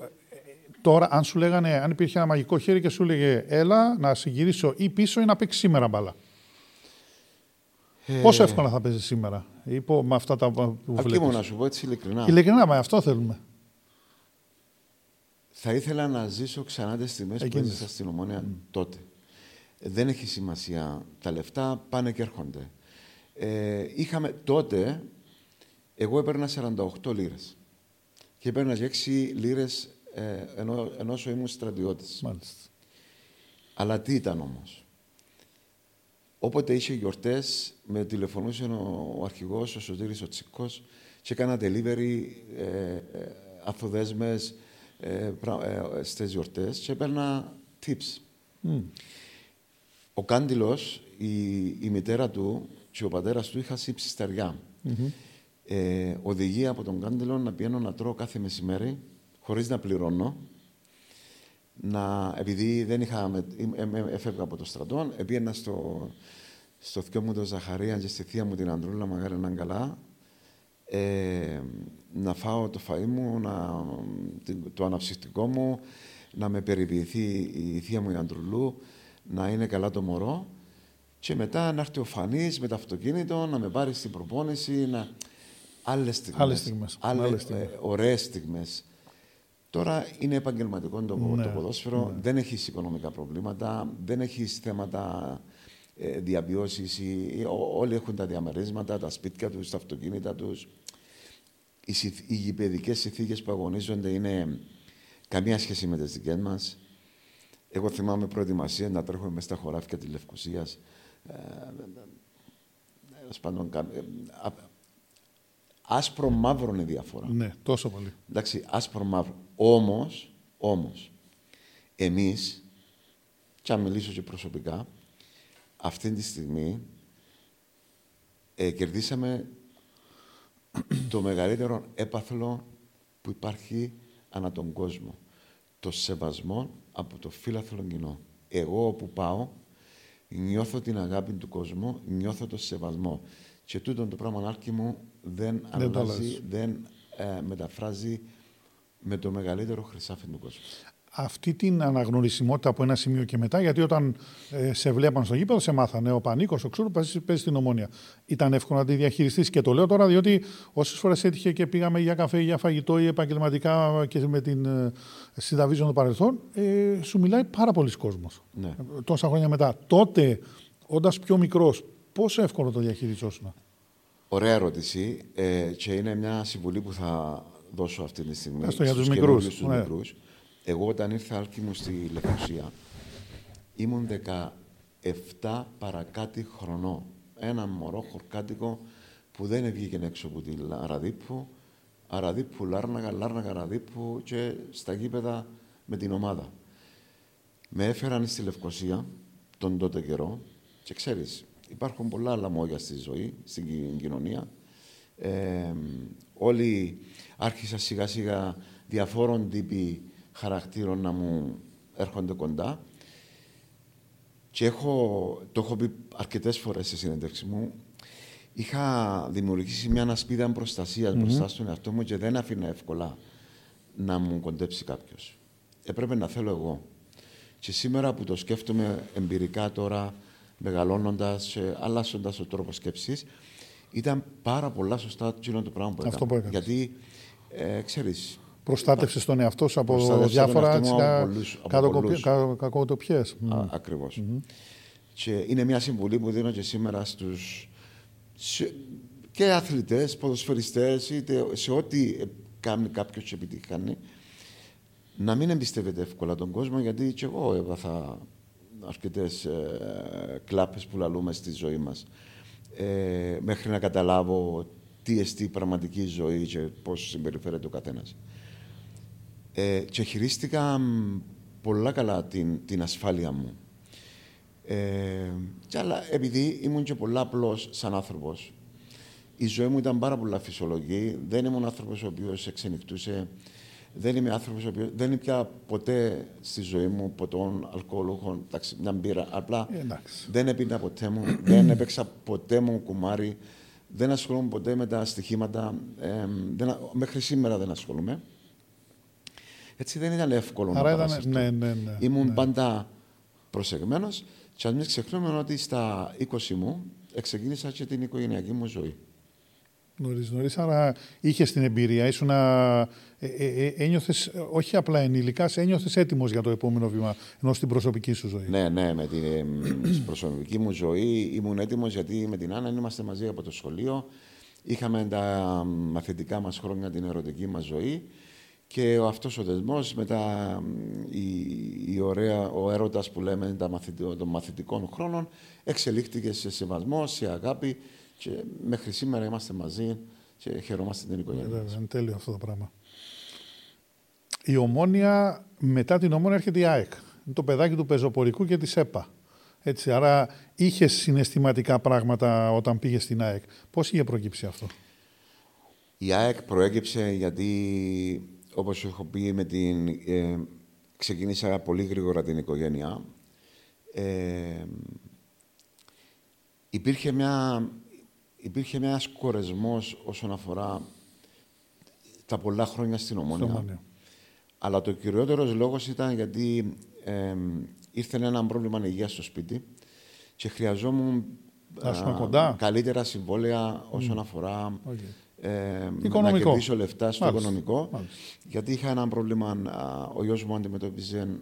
τώρα, αν σου λέγανε, αν υπήρχε ένα μαγικό χέρι και σου λέγε Έλα να συγκυρίσω ή πίσω ή να παίξει σήμερα μπάλα. Ε... Πόσο εύκολα θα παίζεις σήμερα, υπό, με αυτά τα που βλέπεις. να σου πω έτσι ειλικρινά. Ειλικρινά, μα αυτό θέλουμε. Θα ήθελα να ζήσω ξανά τις στιγμές που έζησα στην Ομόνια mm. τότε δεν έχει σημασία. Τα λεφτά πάνε και έρχονται. Ε, είχαμε τότε, εγώ έπαιρνα 48 λίρες και έπαιρνα 6 λίρες ε, ενώ, ενώ ήμουν στρατιώτης. Μάλιστα. Αλλά τι ήταν όμως; Όποτε είχε γιορτές, με τηλεφωνούσε ο, ο αρχηγός, ο Σωτήρης ο Τσικός και έκανα delivery ε, ε, αθοδέσμες ε, ε, στις γιορτές και έπαιρνα tips. Mm. Ο Κάντιλος, η, η μητέρα του και ο πατέρας του είχαν σύψει στεριά. Mm-hmm. Ε, οδηγία από τον Κάντιλο να πηγαίνω να τρώω κάθε μεσημέρι, χωρίς να πληρώνω. Να, επειδή δεν είχα, έφευγα από το στρατό, πήγαινα στο, στο θείο μου τον Ζαχαρία και στη θεία μου την Αντρούλα, μαγάρι έναν καλά, ε, να φάω το φαΐ μου, να, το αναψυκτικό μου, να με περιποιηθεί η θεία μου η Αντρουλού, να είναι καλά το μωρό και μετά να έρθει ο Φανής με το αυτοκίνητο, να με πάρει στην προπόνηση, να... Άλλες στιγμές. Άλλες στιγμές. Άλλες, στιγμές. Ε, ωραίες στιγμές. Τώρα είναι επαγγελματικό το, ναι, το ποδόσφαιρο, ναι. δεν έχεις οικονομικά προβλήματα, δεν έχεις θέματα ε, διαβιώσεις, όλοι έχουν τα διαμερίσματα, τα σπίτια τους, τα αυτοκίνητα τους. Οι, οι γηπαιδικές συνθήκες που αγωνίζονται είναι καμία σχέση με τις δικές μας. Εγώ θυμάμαι προετοιμασία να τρέχουμε μέσα στα χωράφια της Λευκοσίας πάντων, άσπρο μαύρο είναι η διαφορά. Ναι, τόσο πολύ. Εντάξει, άσπρο μαύρο. Όμως, όμως, εμείς, και αν μιλήσω και προσωπικά, αυτή τη στιγμή ε, κερδίσαμε το μεγαλύτερο έπαθλο που υπάρχει ανά τον κόσμο. Το σεβασμό από το φύλαθλο κοινό. Εγώ όπου πάω, νιώθω την αγάπη του κόσμου, νιώθω το σεβασμό. Και τούτο το πράγμα, Άρκη μου, δεν, δεν αλλάζει, δεν ε, μεταφράζει με το μεγαλύτερο χρυσάφι του κόσμου αυτή την αναγνωρισιμότητα από ένα σημείο και μετά, γιατί όταν ε, σε βλέπαν στο γήπεδο, σε μάθανε ο Πανίκο, ο Ξούρου, παίζεις στην ομόνια. Ήταν εύκολο να τη διαχειριστείς και το λέω τώρα, διότι όσες φορές έτυχε και πήγαμε για καφέ, για φαγητό ή επαγγελματικά και με την ε, συνταβίζον των παρελθόν, ε, σου μιλάει πάρα πολλοί κόσμος. Ναι. Τόσα χρόνια μετά. Τότε, όντας πιο μικρός, πόσο εύκολο το διαχειριζόσουν; Ωραία ερώτηση ε, και είναι μια συμβουλή που θα δώσω αυτή τη στιγμή. Έστω για τους μικρούς. Εγώ όταν ήρθα άλκη μου στη Λευκοσία, ήμουν 17 παρακάτι χρονών. Ένα μωρό χορκάτικο που δεν βγήκε έξω από τη Αραδίπου, Αραδίπου, Λάρναγα, Λάρναγα, Αραδίπου και στα γήπεδα με την ομάδα. Με έφεραν στη Λευκοσία τον τότε καιρό και ξέρεις, υπάρχουν πολλά λαμόγια στη ζωή, στην κοινωνία. Ε, όλοι άρχισαν σιγά σιγά διαφόρων τύποι χαρακτήρων να μου έρχονται κοντά. Και έχω, το έχω πει αρκετές φορές σε συνέντευξη μου, είχα δημιουργήσει μια ανασπίδα προστασίας mm-hmm. μπροστά στον εαυτό μου και δεν αφήνα εύκολα να μου κοντέψει κάποιος. Έπρεπε να θέλω εγώ. Και σήμερα που το σκέφτομαι εμπειρικά τώρα, μεγαλώνοντας, αλλάσσοντας τον τρόπος σκέψης, ήταν πάρα πολλά σωστά το πράγμα που Αυτό έκανα. Γιατί, ε, ξέρεις, Προστάτευσε τον εαυτό σου από διάφορα κακοτοπιές. Ακριβώς. Και είναι μια συμβουλή που δίνω και σήμερα στους και αθλητές, ποδοσφαιριστές, είτε σε ό,τι κάνει κάποιος και επιτυχάνει, να μην εμπιστεύεται εύκολα τον κόσμο, γιατί και εγώ έβαθα αρκετές ε, κλάπες που λαλούμε στη ζωή μας. Ε, μέχρι να καταλάβω τι εστί πραγματική ζωή και πώς συμπεριφέρεται ο καθένας. Ε, και χειρίστηκα πολλά καλά την, την ασφάλεια μου. Ε, και άλλα, επειδή ήμουν και πολλά απλός σαν άνθρωπος, η ζωή μου ήταν πάρα πολλά φυσιολογική. Δεν ήμουν άνθρωπος ο οποίος εξενυχτούσε. Δεν είμαι άνθρωπος ο οποίος δεν πια ποτέ στη ζωή μου ποτών, αλκοολούχων, εντάξει, μια μπύρα. Απλά δεν έπεινα ποτέ μου, δεν έπαιξα ποτέ μου κουμάρι. Δεν ασχολούμαι ποτέ με τα στοιχήματα. Ε, δεν, μέχρι σήμερα δεν ασχολούμαι. Έτσι δεν ήταν εύκολο Άρα να ήταν, ναι, ναι, ναι, Ήμουν ναι. πάντα προσεγμένος και αν μην ξεχνούμε ότι στα 20 μου ξεκίνησα και την οικογενειακή μου ζωή. Νωρίς, νωρίς. Άρα είχες την εμπειρία, ήσουν. Ε, ε, ε, ένιωθες, όχι απλά ενήλικας, ένιωθες έτοιμος για το επόμενο βήμα, ενώ στην προσωπική σου ζωή. Ναι, ναι, με την ε, προσωπική μου ζωή ήμουν έτοιμος γιατί με την Άννα είμαστε μαζί από το σχολείο. Είχαμε τα μαθητικά μας χρόνια, την ερωτική μας ζωή. Και αυτός ο δεσμός, μετά η, η ωραία, ο έρωτας που λέμε των μαθητικών χρόνων, εξελίχθηκε σε σεβασμό, σε αγάπη και μέχρι σήμερα είμαστε μαζί και χαιρόμαστε την οικογένεια. Βέβαια, είναι τέλειο αυτό το πράγμα. Η ομόνια, μετά την ομόνια έρχεται η ΑΕΚ. Είναι το παιδάκι του πεζοπορικού και της ΕΠΑ. Έτσι, άρα είχε συναισθηματικά πράγματα όταν πήγε στην ΑΕΚ. Πώς είχε προκύψει αυτό; Η ΑΕΚ προέκυψε γιατί όπως έχω πει, με την, ε, ξεκίνησα πολύ γρήγορα την οικογένεια. Ε, υπήρχε μια, υπήρχε μιας κορεσμός όσον αφορά τα πολλά χρόνια στην Ομόνια. Αλλά το κυριότερος λόγος ήταν γιατί ε, ήρθε ένα πρόβλημα υγείας στο σπίτι και χρειαζόμουν καλύτερα συμβόλαια όσον αφορά ε, να κερδίσω λεφτά στο οικονομικό. Γιατί είχα ένα πρόβλημα, ο γιος μου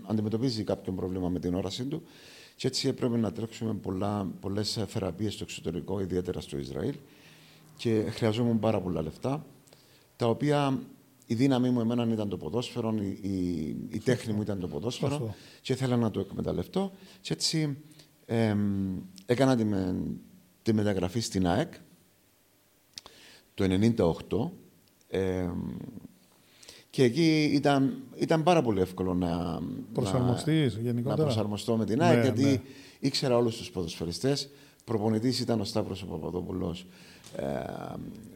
αντιμετωπίζει κάποιο πρόβλημα με την όρασή του. Και έτσι έπρεπε να τρέξουμε πολλές θεραπείες στο εξωτερικό, ιδιαίτερα στο Ισραήλ. Και χρειαζόμουν πάρα πολλά λεφτά, τα οποία η δύναμή μου εμένα ήταν το ποδόσφαιρο, η, η, η τέχνη μου ήταν το ποδόσφαιρο και ήθελα να το εκμεταλλευτώ. Και έτσι Ε, έκανα τη, τη μεταγραφή στην ΑΕΚ το 1998 και εκεί ήταν, ήταν πάρα πολύ εύκολο να, Προσαρμοστείς, να, να προσαρμοστώ με την ΑΕΚ, ναι, γιατί ναι. ήξερα όλους τους ποδοσφαιριστές. Προπονητής ήταν ο Σταύρος ο Παπαδόπουλος, ε,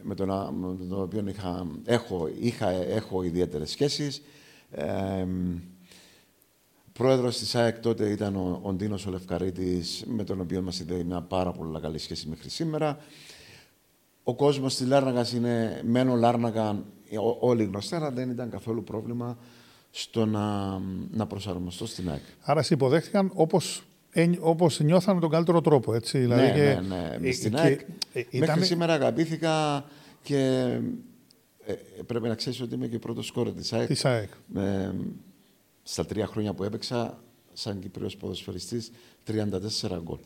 με, τον, με τον οποίο είχα, έχω, είχα, έχω ιδιαίτερες σχέσεις. Ε, πρόεδρος της ΑΕΚ τότε ήταν ο, ο Ντίνος ο Λευκαρίτης, με τον οποίο μας είδε μια πάρα πολύ καλή σχέση μέχρι σήμερα. Ο κόσμος της Λάρνακας είναι μένω Λάρνακα, όλοι γνωστοί, αλλά δεν ήταν καθόλου πρόβλημα στο να, να προσαρμοστώ στην ΑΕΚ. Άρα σε υποδέχτηκαν όπως, όπως νιώθαν τον καλύτερο τρόπο, έτσι. Δηλαδή ναι, και, ναι, ναι. Στην ΑΕΚ ε, μέχρι σήμερα αγαπήθηκα και ε, πρέπει να ξέρεις ότι είμαι και πρώτος σκόρε της ΑΕΚ. Της ΑΕΚ. Με, στα τρία χρόνια που έπαιξα, σαν Κυπριος ποδοσφαιριστής, 34 γκολ.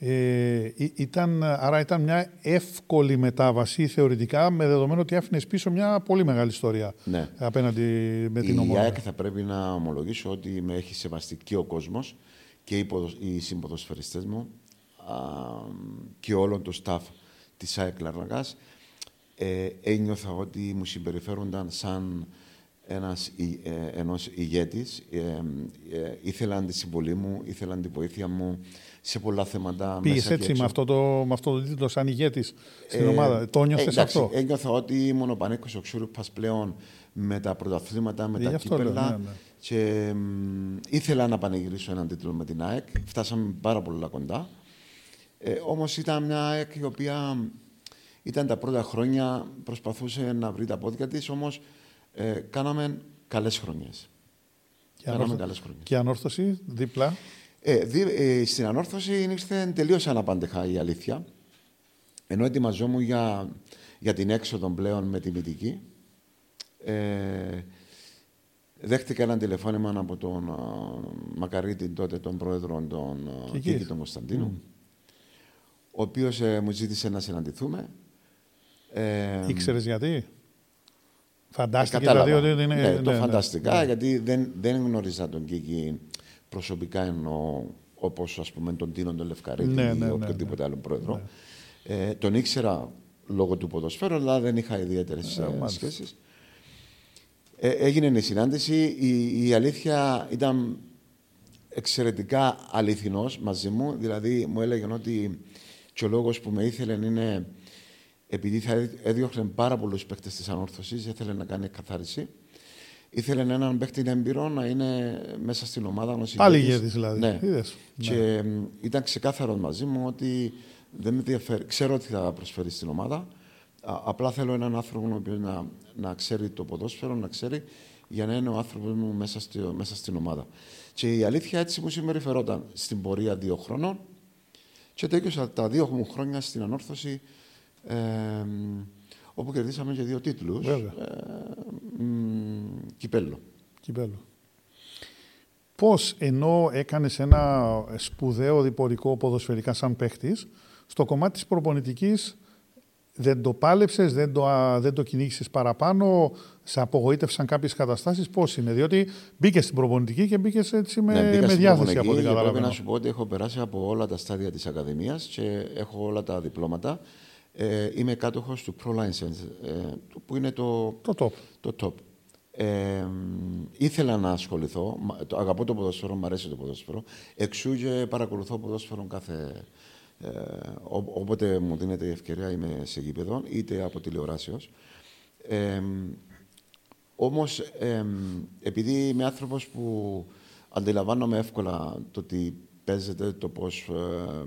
Ε, ήταν, άρα ήταν μια εύκολη μετάβαση θεωρητικά με δεδομένο ότι άφηνες πίσω μια πολύ μεγάλη ιστορία ναι. απέναντι με την ομάδα. Η ΑΕΚ θα πρέπει να ομολογήσω ότι με έχει σεβαστεί και ο κόσμος και οι, οι συμποδοσφαιριστές μου α, και όλο το staff της ΑΕΚ Λαρνακάς ε, ένιωθα ότι μου συμπεριφέρονταν σαν ένας, ε, ενός ηγέτης. Ε, ε, ήθελαν τη συμβολή μου, ήθελαν τη βοήθεια μου σε πολλά θέματα. Πήγες έτσι με αυτό, το, με αυτό το τίτλο σαν ηγέτης στην ε, ομάδα. Το νιώθες αυτό; Ένιωθα ότι ήμουν ο Πανέκος ο Ξούρουπα πλέον με τα πρωταθλήματα, με τα κύπελα. Ναι, ναι. Και ήθελα να πανηγυρίσω έναν τίτλο με την ΑΕΚ. Φτάσαμε πάρα πολύ κοντά. Ε, Όμως ήταν μια ΑΕΚ η οποία ήταν τα πρώτα χρόνια, προσπαθούσε να βρει τα πόδια της, όμως ε, κάναμε καλές χρονιές. Και, και ανόρθωση δίπλα. Ε, δι, ε, στην ανόρθωση ήρθε τελείως αναπάντεχα η αλήθεια. Ενώ ετοιμαζόμουν για, για την έξοδο πλέον με τη Μυτική, ε, δέχτηκα ένα τηλεφώνημα από τον uh, Μακαρίτη, τότε τον πρόεδρο τον Κίκη τον Κωνσταντίνου, ο οποίος ε, μου ζήτησε να συναντηθούμε. Ε, Ήξερες γιατί; Φαντάστηκε δηλαδή ότι είναι... Ναι, το ναι, ναι. φανταστικά, ναι. γιατί δεν, δεν γνώριζα τον Κίκη προσωπικά εννοώ όπως ας πούμε τον Τίνο τον Λευκαρίτη ναι, ή ναι, ναι, οποιοδήποτε άλλο πρόεδρο. Ε, τον ήξερα λόγω του ποδοσφαίρου, αλλά δεν είχα ιδιαίτερες ε, σχέσεις. Ε, έγινε η συνάντηση. Η, η αλήθεια ήταν εξαιρετικά αληθινός μαζί μου. Δηλαδή μου έλεγε ότι και ο λόγος που με ήθελε είναι επειδή θα έδιωχνε πάρα πολλούς παίκτες της ανόρθωσης, ήθελε να κάνει εκαθάριση. Ήθελε έναν παίκτη έμπειρο να είναι μέσα στην ομάδα. Πάλι ηγέτη δηλαδή. Ναι. Είδες. Και ναι. ήταν ξεκάθαρος μαζί μου ότι δεν με ενδιαφέρει. Ξέρω ότι θα προσφέρει στην ομάδα. απλά θέλω έναν άνθρωπο να, να ξέρει το ποδόσφαιρο, να ξέρει για να είναι ο άνθρωπος μου μέσα, στη, μέσα στην ομάδα. Και η αλήθεια έτσι μου συμπεριφερόταν στην πορεία δύο χρόνων. Και τέτοιος τα δύο μου χρόνια στην ανόρθωση. Ε, όπου κερδίσαμε και δύο τίτλους. Βέβαια. Ε, κυπέλο. Κυπέλο. Πώς ενώ έκανες ένα σπουδαίο διπορικό ποδοσφαιρικά σαν παίχτης, στο κομμάτι της προπονητικής δεν το πάλεψες, δεν το, δεν το κυνήγησες παραπάνω, σε απογοήτευσαν κάποιες καταστάσεις. Πώς είναι, Διότι μπήκες στην προπονητική και μπήκες έτσι με, ναι, με διάθεση από ό,τι καταλαβαίνω. Πρέπει να σου πω ότι έχω περάσει από όλα τα στάδια της Ακαδημίας και έχω όλα τα διπλώματα. Ε, είμαι κάτοχος του Pro License, ε, που είναι το, το top. Το top. Ε, ήθελα να ασχοληθώ. Το, αγαπώ το ποδόσφαιρο, μου αρέσει το ποδόσφαιρο. Εξού και παρακολουθώ ποδόσφαιρο κάθε. Ε, όποτε μου δίνεται η ευκαιρία είμαι σε γήπεδο, είτε από τηλεοράσεως. Ε, όμως, ε, επειδή είμαι άνθρωπος που αντιλαμβάνομαι εύκολα το τι παίζεται, το πώς ε,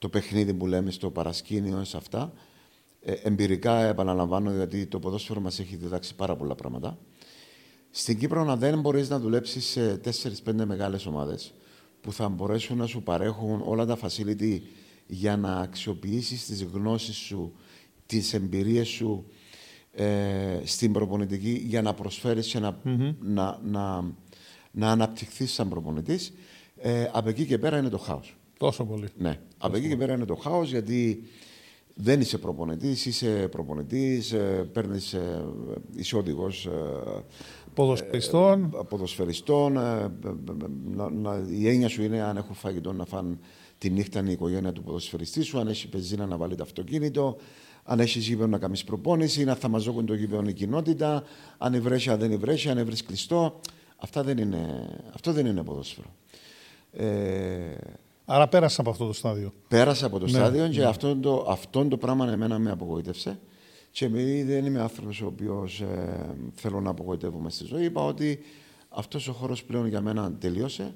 το παιχνίδι που λέμε στο παρασκήνιο, σε αυτά. Ε, εμπειρικά επαναλαμβάνω, γιατί το ποδόσφαιρο μας έχει διδάξει πάρα πολλά πράγματα. Στην Κύπρο, να δεν μπορείς να δουλέψεις σε 4-5 μεγάλες ομάδες που θα μπορέσουν να σου παρέχουν όλα τα facility για να αξιοποιήσεις τις γνώσεις σου, τις εμπειρίες σου ε, στην προπονητική για να προσφέρεις και να, mm να, να, να αναπτυχθείς σαν προπονητής. Ε, από εκεί και πέρα είναι το χάος. Τόσο πολύ. Ναι. Από εκεί και πέρα είναι το χάος γιατί δεν είσαι προπονητής, είσαι προπονητής, ε, παίρνεις, ε, είσαι οδηγός ε, Ποδοσφαιριστών. Ε, ποδοσφαιριστών. Ε, να, να, η έννοια σου είναι αν έχουν φαγητό να φάνε τη νύχτα η οικογένεια του ποδοσφαιριστή σου, αν έχει πεζίνα να βάλει το αυτοκίνητο, αν έχεις γήπεδο να κάνεις προπόνηση, να θαμαζόκουν το γήπεδο η κοινότητα, αν ευρέσει, αν δεν ευρέσει, αν ευρέσει κλειστό. Αυτά δεν είναι, αυτό δεν είναι ποδόσφαιρο. Ε, Άρα πέρασα από αυτό το στάδιο. Πέρασα από το ναι, στάδιο και ναι. αυτό το, αυτό το πράγμα εμένα με απογοήτευσε. Και επειδή δεν είμαι άνθρωπος ο οποίος ε, θέλω να απογοητεύομαι στη ζωή, είπα ότι αυτός ο χώρος πλέον για μένα τελείωσε.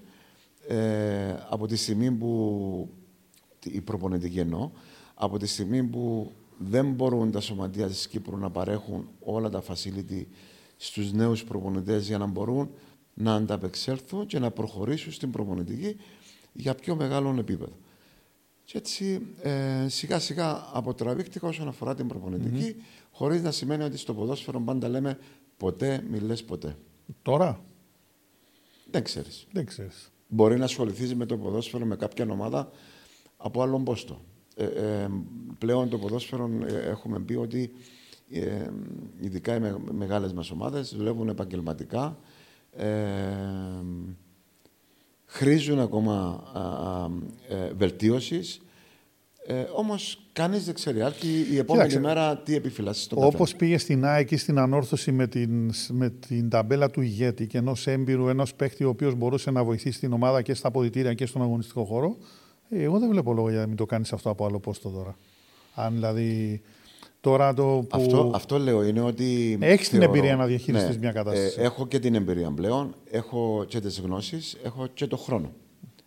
Ε, από τη στιγμή που. η προπονητική εννοώ, από τη στιγμή που δεν μπορούν τα σωματεία της Κύπρου να παρέχουν όλα τα facility στους νέους προπονητές για να μπορούν να ανταπεξέλθουν και να προχωρήσουν στην προπονητική για πιο μεγάλο επίπεδο. Και έτσι ε, σιγά σιγά αποτραβήχτηκα όσον αφορά την προπονητική, mm-hmm. χωρίς να σημαίνει ότι στο ποδόσφαιρο πάντα λέμε ποτέ μη λες ποτέ. Τώρα; Δεν ξέρεις. Δεν ξέρεις. Μπορεί να ασχοληθείς με το ποδόσφαιρο με κάποια ομάδα από άλλον πόστο. Ε, ε, πλέον το ποδόσφαιρο ε, έχουμε πει ότι ε, ειδικά οι με, μεγάλες μας ομάδες δουλεύουν επαγγελματικά χρήζουν ακόμα ε, βελτίωσης ε, Όμως, κανείς δεν ξέρει. Άρχι η επόμενη Κοίταξε, μέρα τι επιφυλάσσεις στον Όπως πήγε στην ΑΕΚ στην ανόρθωση με την, με την ταμπέλα του ηγέτη και ενός έμπειρου, ενός παίχτη ο οποίος μπορούσε να βοηθήσει την ομάδα και στα αποδητήρια και στον αγωνιστικό χώρο, ε, εγώ δεν βλέπω λόγο για να μην το κάνεις αυτό από άλλο πόστο τώρα. Αν δηλαδή. Τώρα το που... αυτό, αυτό λέω είναι ότι. Έχεις την εμπειρία να διαχειριστείς ναι, μια κατάσταση. Ε, έχω και την εμπειρία πλέον, έχω και τις γνώσεις, έχω και το χρόνο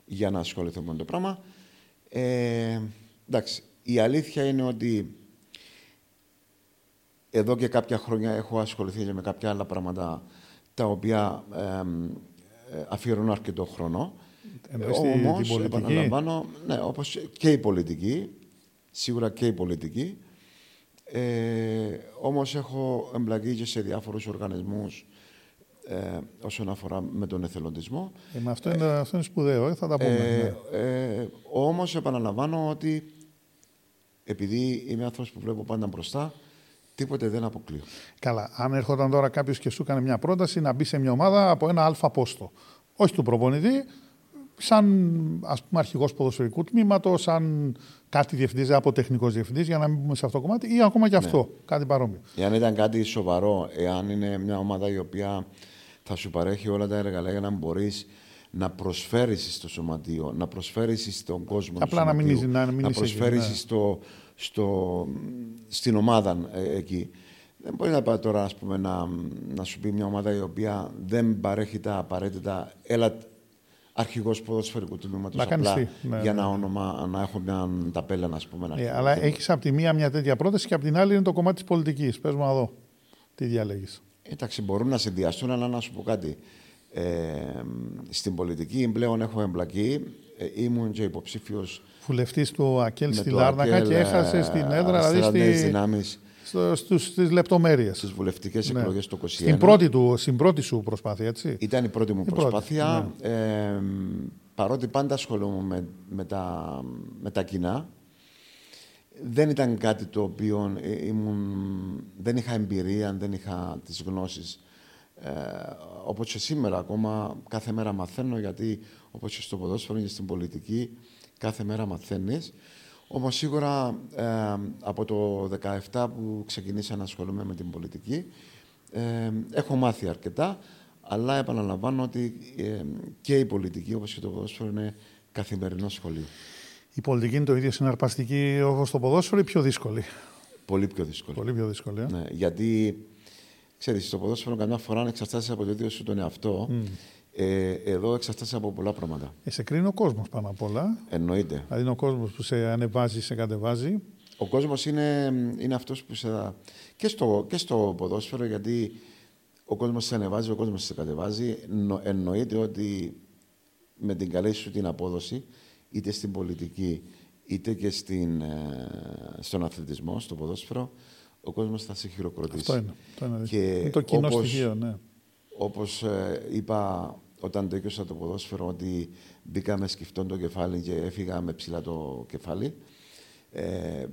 για να ασχοληθώ με το πράγμα. Ε, εντάξει, η αλήθεια είναι ότι εδώ και κάποια χρόνια έχω ασχοληθεί και με κάποια άλλα πράγματα τα οποία ε, αφιερώνω αρκετό χρόνο. Όμως, επαναλαμβάνω, ναι, όπως και η πολιτική, σίγουρα και η πολιτική, ε, όμως έχω εμπλακεί και σε διάφορους οργανισμούς ε, όσον αφορά με τον εθελοντισμό. Ε, με αυτό, είναι, αυτό είναι σπουδαίο, ε, θα τα πούμε. Ε, ναι. ε, όμως επαναλαμβάνω ότι επειδή είμαι άνθρωπος που βλέπω πάντα μπροστά, τίποτε δεν αποκλείω. Καλά. Αν έρχονταν τώρα κάποιος και σου έκανε μια πρόταση να μπει σε μια ομάδα από ένα αλφα πόστο. Όχι του προπονητή, σαν ας πούμε αρχηγός ποδοσφαιρικού τμήματος, σαν κάτι διευθυντής από τεχνικό διευθυντής, για να μην πούμε σε αυτό το κομμάτι, ή ακόμα και ναι. αυτό, κάτι παρόμοιο. Εάν ήταν κάτι σοβαρό, εάν είναι μια ομάδα η οποία θα σου παρέχει όλα τα εργαλεία για να μπορείς να προσφέρεις στο σωματείο, να προσφέρεις στον κόσμο Απλά να μην, να, να προσφέρεις ναι. στο, στο, στην ομάδα ε, εκεί. Δεν μπορείς να πάει τώρα ας πούμε, να, να σου πει μια ομάδα η οποία δεν παρέχει τα απαραίτητα. Έλα, αρχηγός ποδοσφαιρικού τμήματος. Απλά ναι, για ναι. να, όνομα, να έχω μια ταπέλα, να πούμε. Ναι, αλλά έχεις από τη μία μια τέτοια πρόταση και από την άλλη είναι το κομμάτι της πολιτικής. Πες μου να δω. Τι διαλέγεις. Εντάξει, μπορούν να συνδυαστούν, αλλά να σου πω κάτι. Ε, στην πολιτική πλέον έχω εμπλακεί. Ε, ήμουν και υποψήφιος. Βουλευτής του ΑΚΕΛ στη Λάρνακα και έχασες στην έδρα. Δηλαδή στη στις λεπτομέρειες. Στις βουλευτικές ναι. εκλογές του 2021. Στην πρώτη, του, στην πρώτη σου προσπάθεια, έτσι. Ήταν η πρώτη μου προσπάθεια. ναι. ε, παρότι πάντα ασχολούμαι με, με, τα, με τα κοινά, δεν ήταν κάτι το οποίο ε, ήμουν, δεν είχα εμπειρία, δεν είχα τις γνώσεις. Ε, όπως και σήμερα ακόμα, κάθε μέρα μαθαίνω, γιατί όπως και στο ποδόσφαιρο και στην πολιτική, κάθε μέρα μαθαίνεις. Όμως σίγουρα ε, από το 2017 που ξεκινήσα να ασχολούμαι με την πολιτική, ε, έχω μάθει αρκετά, αλλά επαναλαμβάνω ότι ε, και η πολιτική, όπως και το ποδόσφαιρο, είναι καθημερινό σχολείο. Η πολιτική είναι το ίδιο συναρπαστική όπως το ποδόσφαιρο ή πιο δύσκολη; Πολύ πιο δύσκολη. Πολύ πιο δύσκολη. Ναι, γιατί, ξέρεις, στο ποδόσφαιρο καμιά φορά αν εξαρτάσαι από το ίδιο σου τον εαυτό, ε, εδώ εξαρτάται από πολλά πράγματα. Ε, σε κρίνει ο κόσμος πάνω απ' όλα. Εννοείται. Δηλαδή είναι ο κόσμος που σε ανεβάζει, σε κατεβάζει. Ο κόσμος είναι, είναι αυτός που σε. Και στο, και στο ποδόσφαιρο, γιατί ο κόσμος σε ανεβάζει, ο κόσμος σε κατεβάζει. Εννοείται ότι με την καλή σου την απόδοση, είτε στην πολιτική, είτε και στην, ε, στον αθλητισμό, στο ποδόσφαιρο, ο κόσμος θα σε χειροκροτήσει. Αυτό είναι. Το είναι, και είναι το κοινό όπως, στοιχείο, ναι. Όπως ε, είπα όταν το το ποδόσφαιρο ότι μπήκα με σκυφτόν το κεφάλι και έφυγα με ψηλά το κεφάλι. Ε,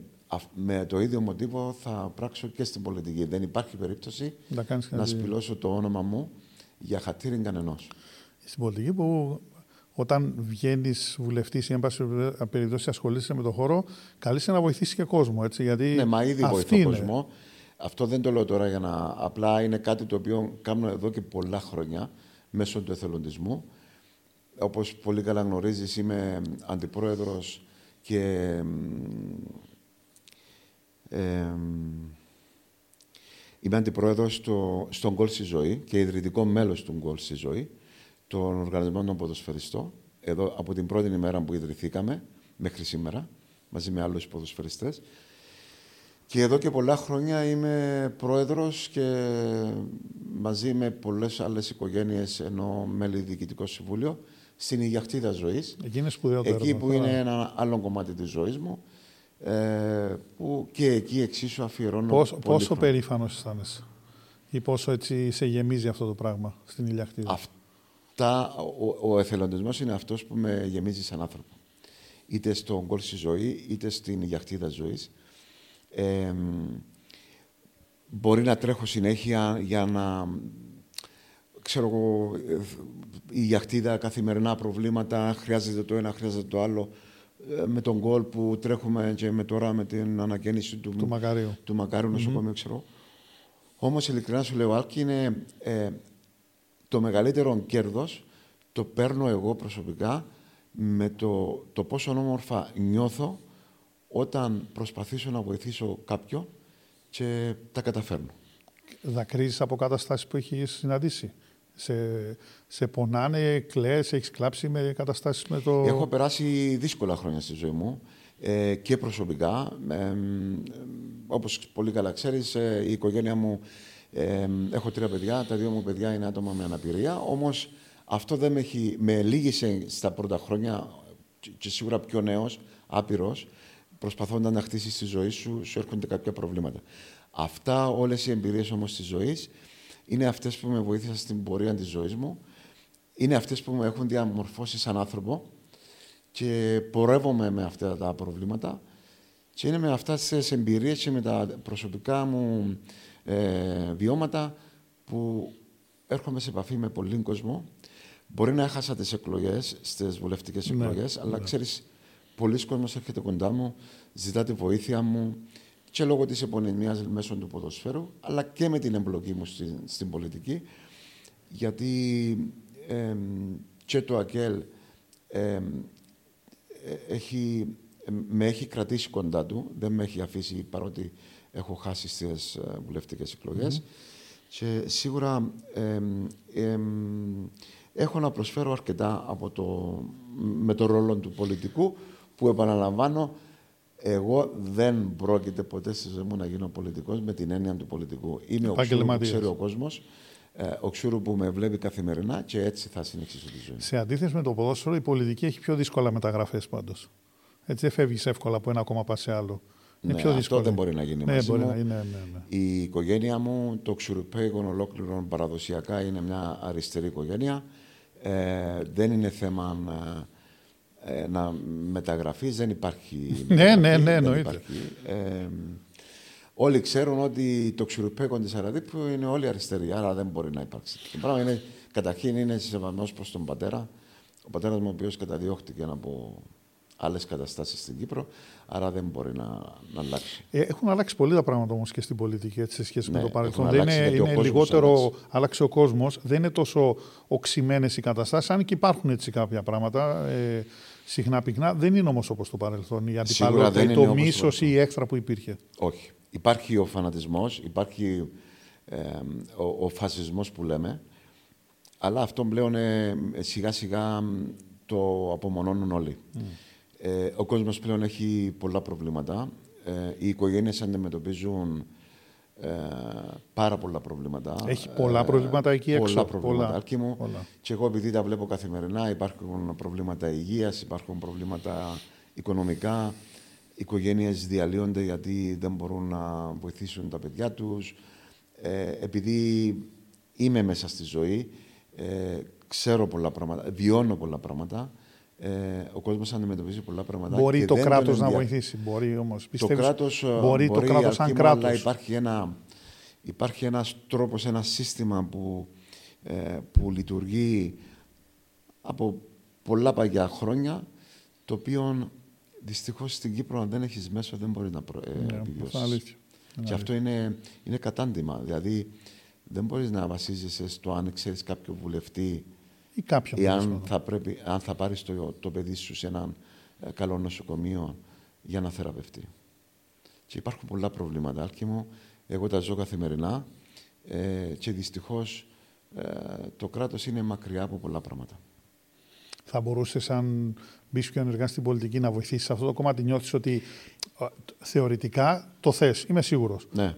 με το ίδιο μοτίβο θα πράξω και στην πολιτική. Δεν υπάρχει περίπτωση να, να σπηλώσω το όνομα μου για χατήριν κανενός. Στην πολιτική που όταν βγαίνεις βουλευτής ή εν πάση περιπτώσει ασχολείσαι με τον χώρο, καλείσαι να βοηθήσεις και κόσμο. Έτσι, γιατί ναι, μα ήδη βοηθώ είναι. κόσμο. Αυτό δεν το λέω τώρα για να. Απλά είναι κάτι το οποίο κάνω εδώ και πολλά χρόνια μέσω του εθελοντισμού. Όπως πολύ καλά γνωρίζεις, είμαι αντιπρόεδρος και ε, είμαι αντιπρόεδρος στο, στον Γκολ στη Ζωή και ιδρυτικό μέλος του Γκολ στη Ζωή, των οργανισμών των ποδοσφαιριστών, εδώ από την πρώτη ημέρα που ιδρυθήκαμε μέχρι σήμερα, μαζί με άλλους ποδοσφαιριστές. Και εδώ και πολλά χρόνια είμαι πρόεδρος και μαζί με πολλές άλλες οικογένειες ενώ μέλη διοικητικό συμβούλιο στην Ιγιαχτίδα Ζωής. Εκεί είναι σπουδαιότερο. Εκεί που είναι ένα άλλο κομμάτι της ζωής μου ε, που και εκεί εξίσου αφιερώνω Πόσο, πολύ πόσο χρόνο. περήφανος αισθάνεσαι; Ή πόσο έτσι σε γεμίζει αυτό το πράγμα στην Ηλιακτήδα. Αυτά, ο, ο εθελοντισμός είναι αυτός που με γεμίζει σαν άνθρωπο. Είτε στον γκολ στη ζωή, είτε στην γιαχτίδα ζωής. Ε, μπορεί να τρέχω συνέχεια για να ξέρω εγώ, ε, η γιαχτίδα καθημερινά προβλήματα, χρειάζεται το ένα, χρειάζεται το άλλο. Ε, με τον γκολ που τρέχουμε και με τώρα με την ανακαίνιση του, του Μακαρίου, του Μακάριου νοσοκομείου, ξέρω. Όμως ειλικρινά σου λέω, Άλκη, είναι ε, το μεγαλύτερο κέρδος το παίρνω εγώ προσωπικά με το, το πόσο όμορφα νιώθω όταν προσπαθήσω να βοηθήσω κάποιον και τα καταφέρνω. Δακρύζεις από καταστάσεις που έχεις συναντήσει. Σε, σε πονάνε, κλαίες, έχεις κλάψει με καταστάσεις με το... Έχω περάσει δύσκολα χρόνια στη ζωή μου ε, και προσωπικά. Ε, όπως πολύ καλά ξέρεις, ε, η οικογένεια μου, ε, έχω τρία παιδιά, τα δύο μου παιδιά είναι άτομα με αναπηρία, όμως αυτό δεν με, έχει, με λύγησε στα πρώτα χρόνια και σίγουρα πιο νέος, άπειρος, προσπαθώντας να χτίσεις τη ζωή σου, σου έρχονται κάποια προβλήματα. Αυτά όλες οι εμπειρίες όμως της ζωής είναι αυτές που με βοήθησαν στην πορεία της ζωής μου, είναι αυτές που με έχουν διαμορφώσει σαν άνθρωπο και πορεύομαι με αυτά τα προβλήματα και είναι με αυτά τις εμπειρίες και με τα προσωπικά μου ε, βιώματα που έρχομαι σε επαφή με πολλοί κόσμο. Μπορεί να έχασα τις εκλογές, στις βουλευτικές Ναι, εκλογές, αλλά ναι. ξέρεις, πολλοί κόσμος έρχεται κοντά μου, ζητά τη βοήθεια μου και λόγω της επωνυμίας μέσω του ποδοσφαίρου, αλλά και με την εμπλοκή μου στην, στην πολιτική, γιατί εμ, και το ΑΚΕΛ εμ, ε, έχει, ε, με έχει κρατήσει κοντά του, δεν με έχει αφήσει παρότι έχω χάσει στις ε, βουλευτικές εκλογές. Και σίγουρα εμ, εμ, έχω να προσφέρω αρκετά από το, με το ρόλο του πολιτικού που επαναλαμβάνω εγώ δεν πρόκειται ποτέ στη ζωή μου να γίνω πολιτικός με την έννοια του πολιτικού. Είμαι ο Ξούρου που Επαγγελματίας. ξέρει ο κόσμος, ε, ο Ξούρου που με βλέπει καθημερινά και έτσι θα συνεχίσω τη ζωή. Σε αντίθεση με το ποδόσφαιρο, η πολιτική έχει πιο δύσκολα μεταγραφές πάντως. Έτσι δεν φεύγεις εύκολα από ένα κόμμα πας σε άλλο. Είναι Ναι, πιο αυτό δύσκολο. δεν μπορεί να γίνει ναι, μαζί μπορεί μου. να είναι. Ναι, ναι. Η οικογένεια μου, το Ξουρουπέικον ολόκληρο παραδοσιακά είναι μια αριστερή οικογένεια. Ε, δεν είναι θέμα ε, ε, να μεταγραφείς, δεν υπάρχει Ναι, μεταγραφή, ναι, ναι, δεν εννοείται. υπάρχει. Ε, όλοι ξέρουν ότι το Ξουρουπέικον της Αραδίπου είναι όλοι αριστεροί, άρα δεν μπορεί να υπάρξει. Το πράγμα είναι, καταρχήν είναι σεβασμός προς τον πατέρα. Ο πατέρας μου ο οποίος καταδιώχτηκε από άλλες καταστάσεις στην Κύπρο, άρα δεν μπορεί να, να αλλάξει. Ε, έχουν αλλάξει πολύ τα πράγματα όμως και στην πολιτική έτσι, σε σχέση Ναι, με το παρελθόν. έχουν Δεν αλλάξει είναι, γιατί ο είναι κόσμος λιγότερο. άλλαξε. Άλλαξε ο κόσμος. Δεν είναι τόσο οξυμένες οι καταστάσεις. Αν και υπάρχουν έτσι κάποια πράγματα. Ε, συχνά πυκνά. Δεν είναι όμως όπως το παρελθόν. Η αντιπαλότητα, δεν ή είναι το όπως το μίσος ή παρελθόν. η έξτρα που υπήρχε. Όχι. Υπάρχει ο φανατισμός, υπάρχει ε, ο, ο φασισμός που λέμε, αλλά αυτό πλέον ε, σιγά σιγά μ, το απομονώνουν όλοι. Ε, ο κόσμος πλέον έχει πολλά προβλήματα. Ε, οι οικογένειες αντιμετωπίζουν ε, πάρα πολλά προβλήματα. Έχει πολλά προβλήματα εκεί έξω. Πολλά προβλήματα. Πολλά. Άλκη μου. Πολλά. Και εγώ επειδή τα βλέπω καθημερινά, υπάρχουν προβλήματα υγείας, υπάρχουν προβλήματα οικονομικά, οικογένειες διαλύονται γιατί δεν μπορούν να βοηθήσουν τα παιδιά τους. Ε, επειδή είμαι μέσα στη ζωή, ε, ξέρω πολλά πράγματα, βιώνω πολλά πράγματα, ε, ο κόσμος αντιμετωπίζει πολλά πράγματα. Μπορεί και το δεν τον κράτο να ενδια- βοηθήσει. Μπορεί όμως. το κράτος ε, μπορεί, το κράτος σαν Αλκή μου, κράτος. Αλλά υπάρχει ένα, υπάρχει ένας τρόπος, ένα σύστημα που ε, που λειτουργεί από πολλά παγιά χρόνια, το οποίο δυστυχώς στην Κύπρο αν δεν έχεις μέσο δεν μπορεί να προ... ε, Ναι, επιβιώσεις. αυτό είναι αλήθεια. Και αυτό είναι, είναι κατάντημα. Δηλαδή, δεν μπορείς να βασίζεσαι στο αν ξέρεις κάποιο βουλευτή Ή κάποιον. ή τέλος αν πάντων. θα, πρέπει, αν θα πάρεις το, το παιδί σου σε έναν ε, καλό νοσοκομείο για να θεραπευτεί. Και υπάρχουν πολλά προβλήματα, Άλκη μου. Εγώ τα ζω καθημερινά ε, και δυστυχώς ε, το κράτος είναι μακριά από πολλά πράγματα. Θα μπορούσε, αν μπεις πιο ενεργά στην πολιτική, να βοηθήσεις σε αυτό το κομμάτι. Νιώθεις ότι ε, θεωρητικά το θες. Είμαι σίγουρος. Ναι.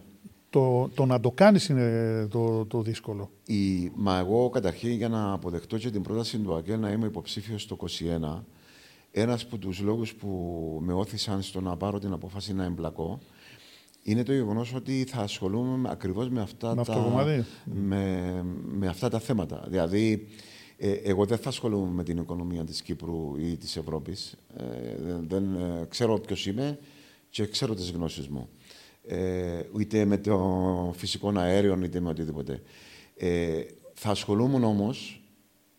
Το, το να το κάνεις είναι το, το δύσκολο. Η, μα εγώ καταρχήν για να αποδεχτώ και την πρόταση του ΑΚΕ να είμαι υποψήφιος στο 21, ένας από τους λόγους που με όθησαν στο να πάρω την απόφαση να εμπλακώ, είναι το γεγονός ότι θα ασχολούμαι με- ακριβώς με αυτά, Με αυτό τα, το κομμάτι. με, με αυτά τα θέματα. Δηλαδή, ε, εγώ δεν θα ασχολούμαι με την οικονομία της Κύπρου ή της Ευρώπης. Ε, δεν δεν, ε, ξέρω ποιος είμαι και ξέρω τις γνώσεις μου. Ε, είτε με το φυσικό αέριο, είτε με οτιδήποτε. Ε, θα ασχολούμουν όμως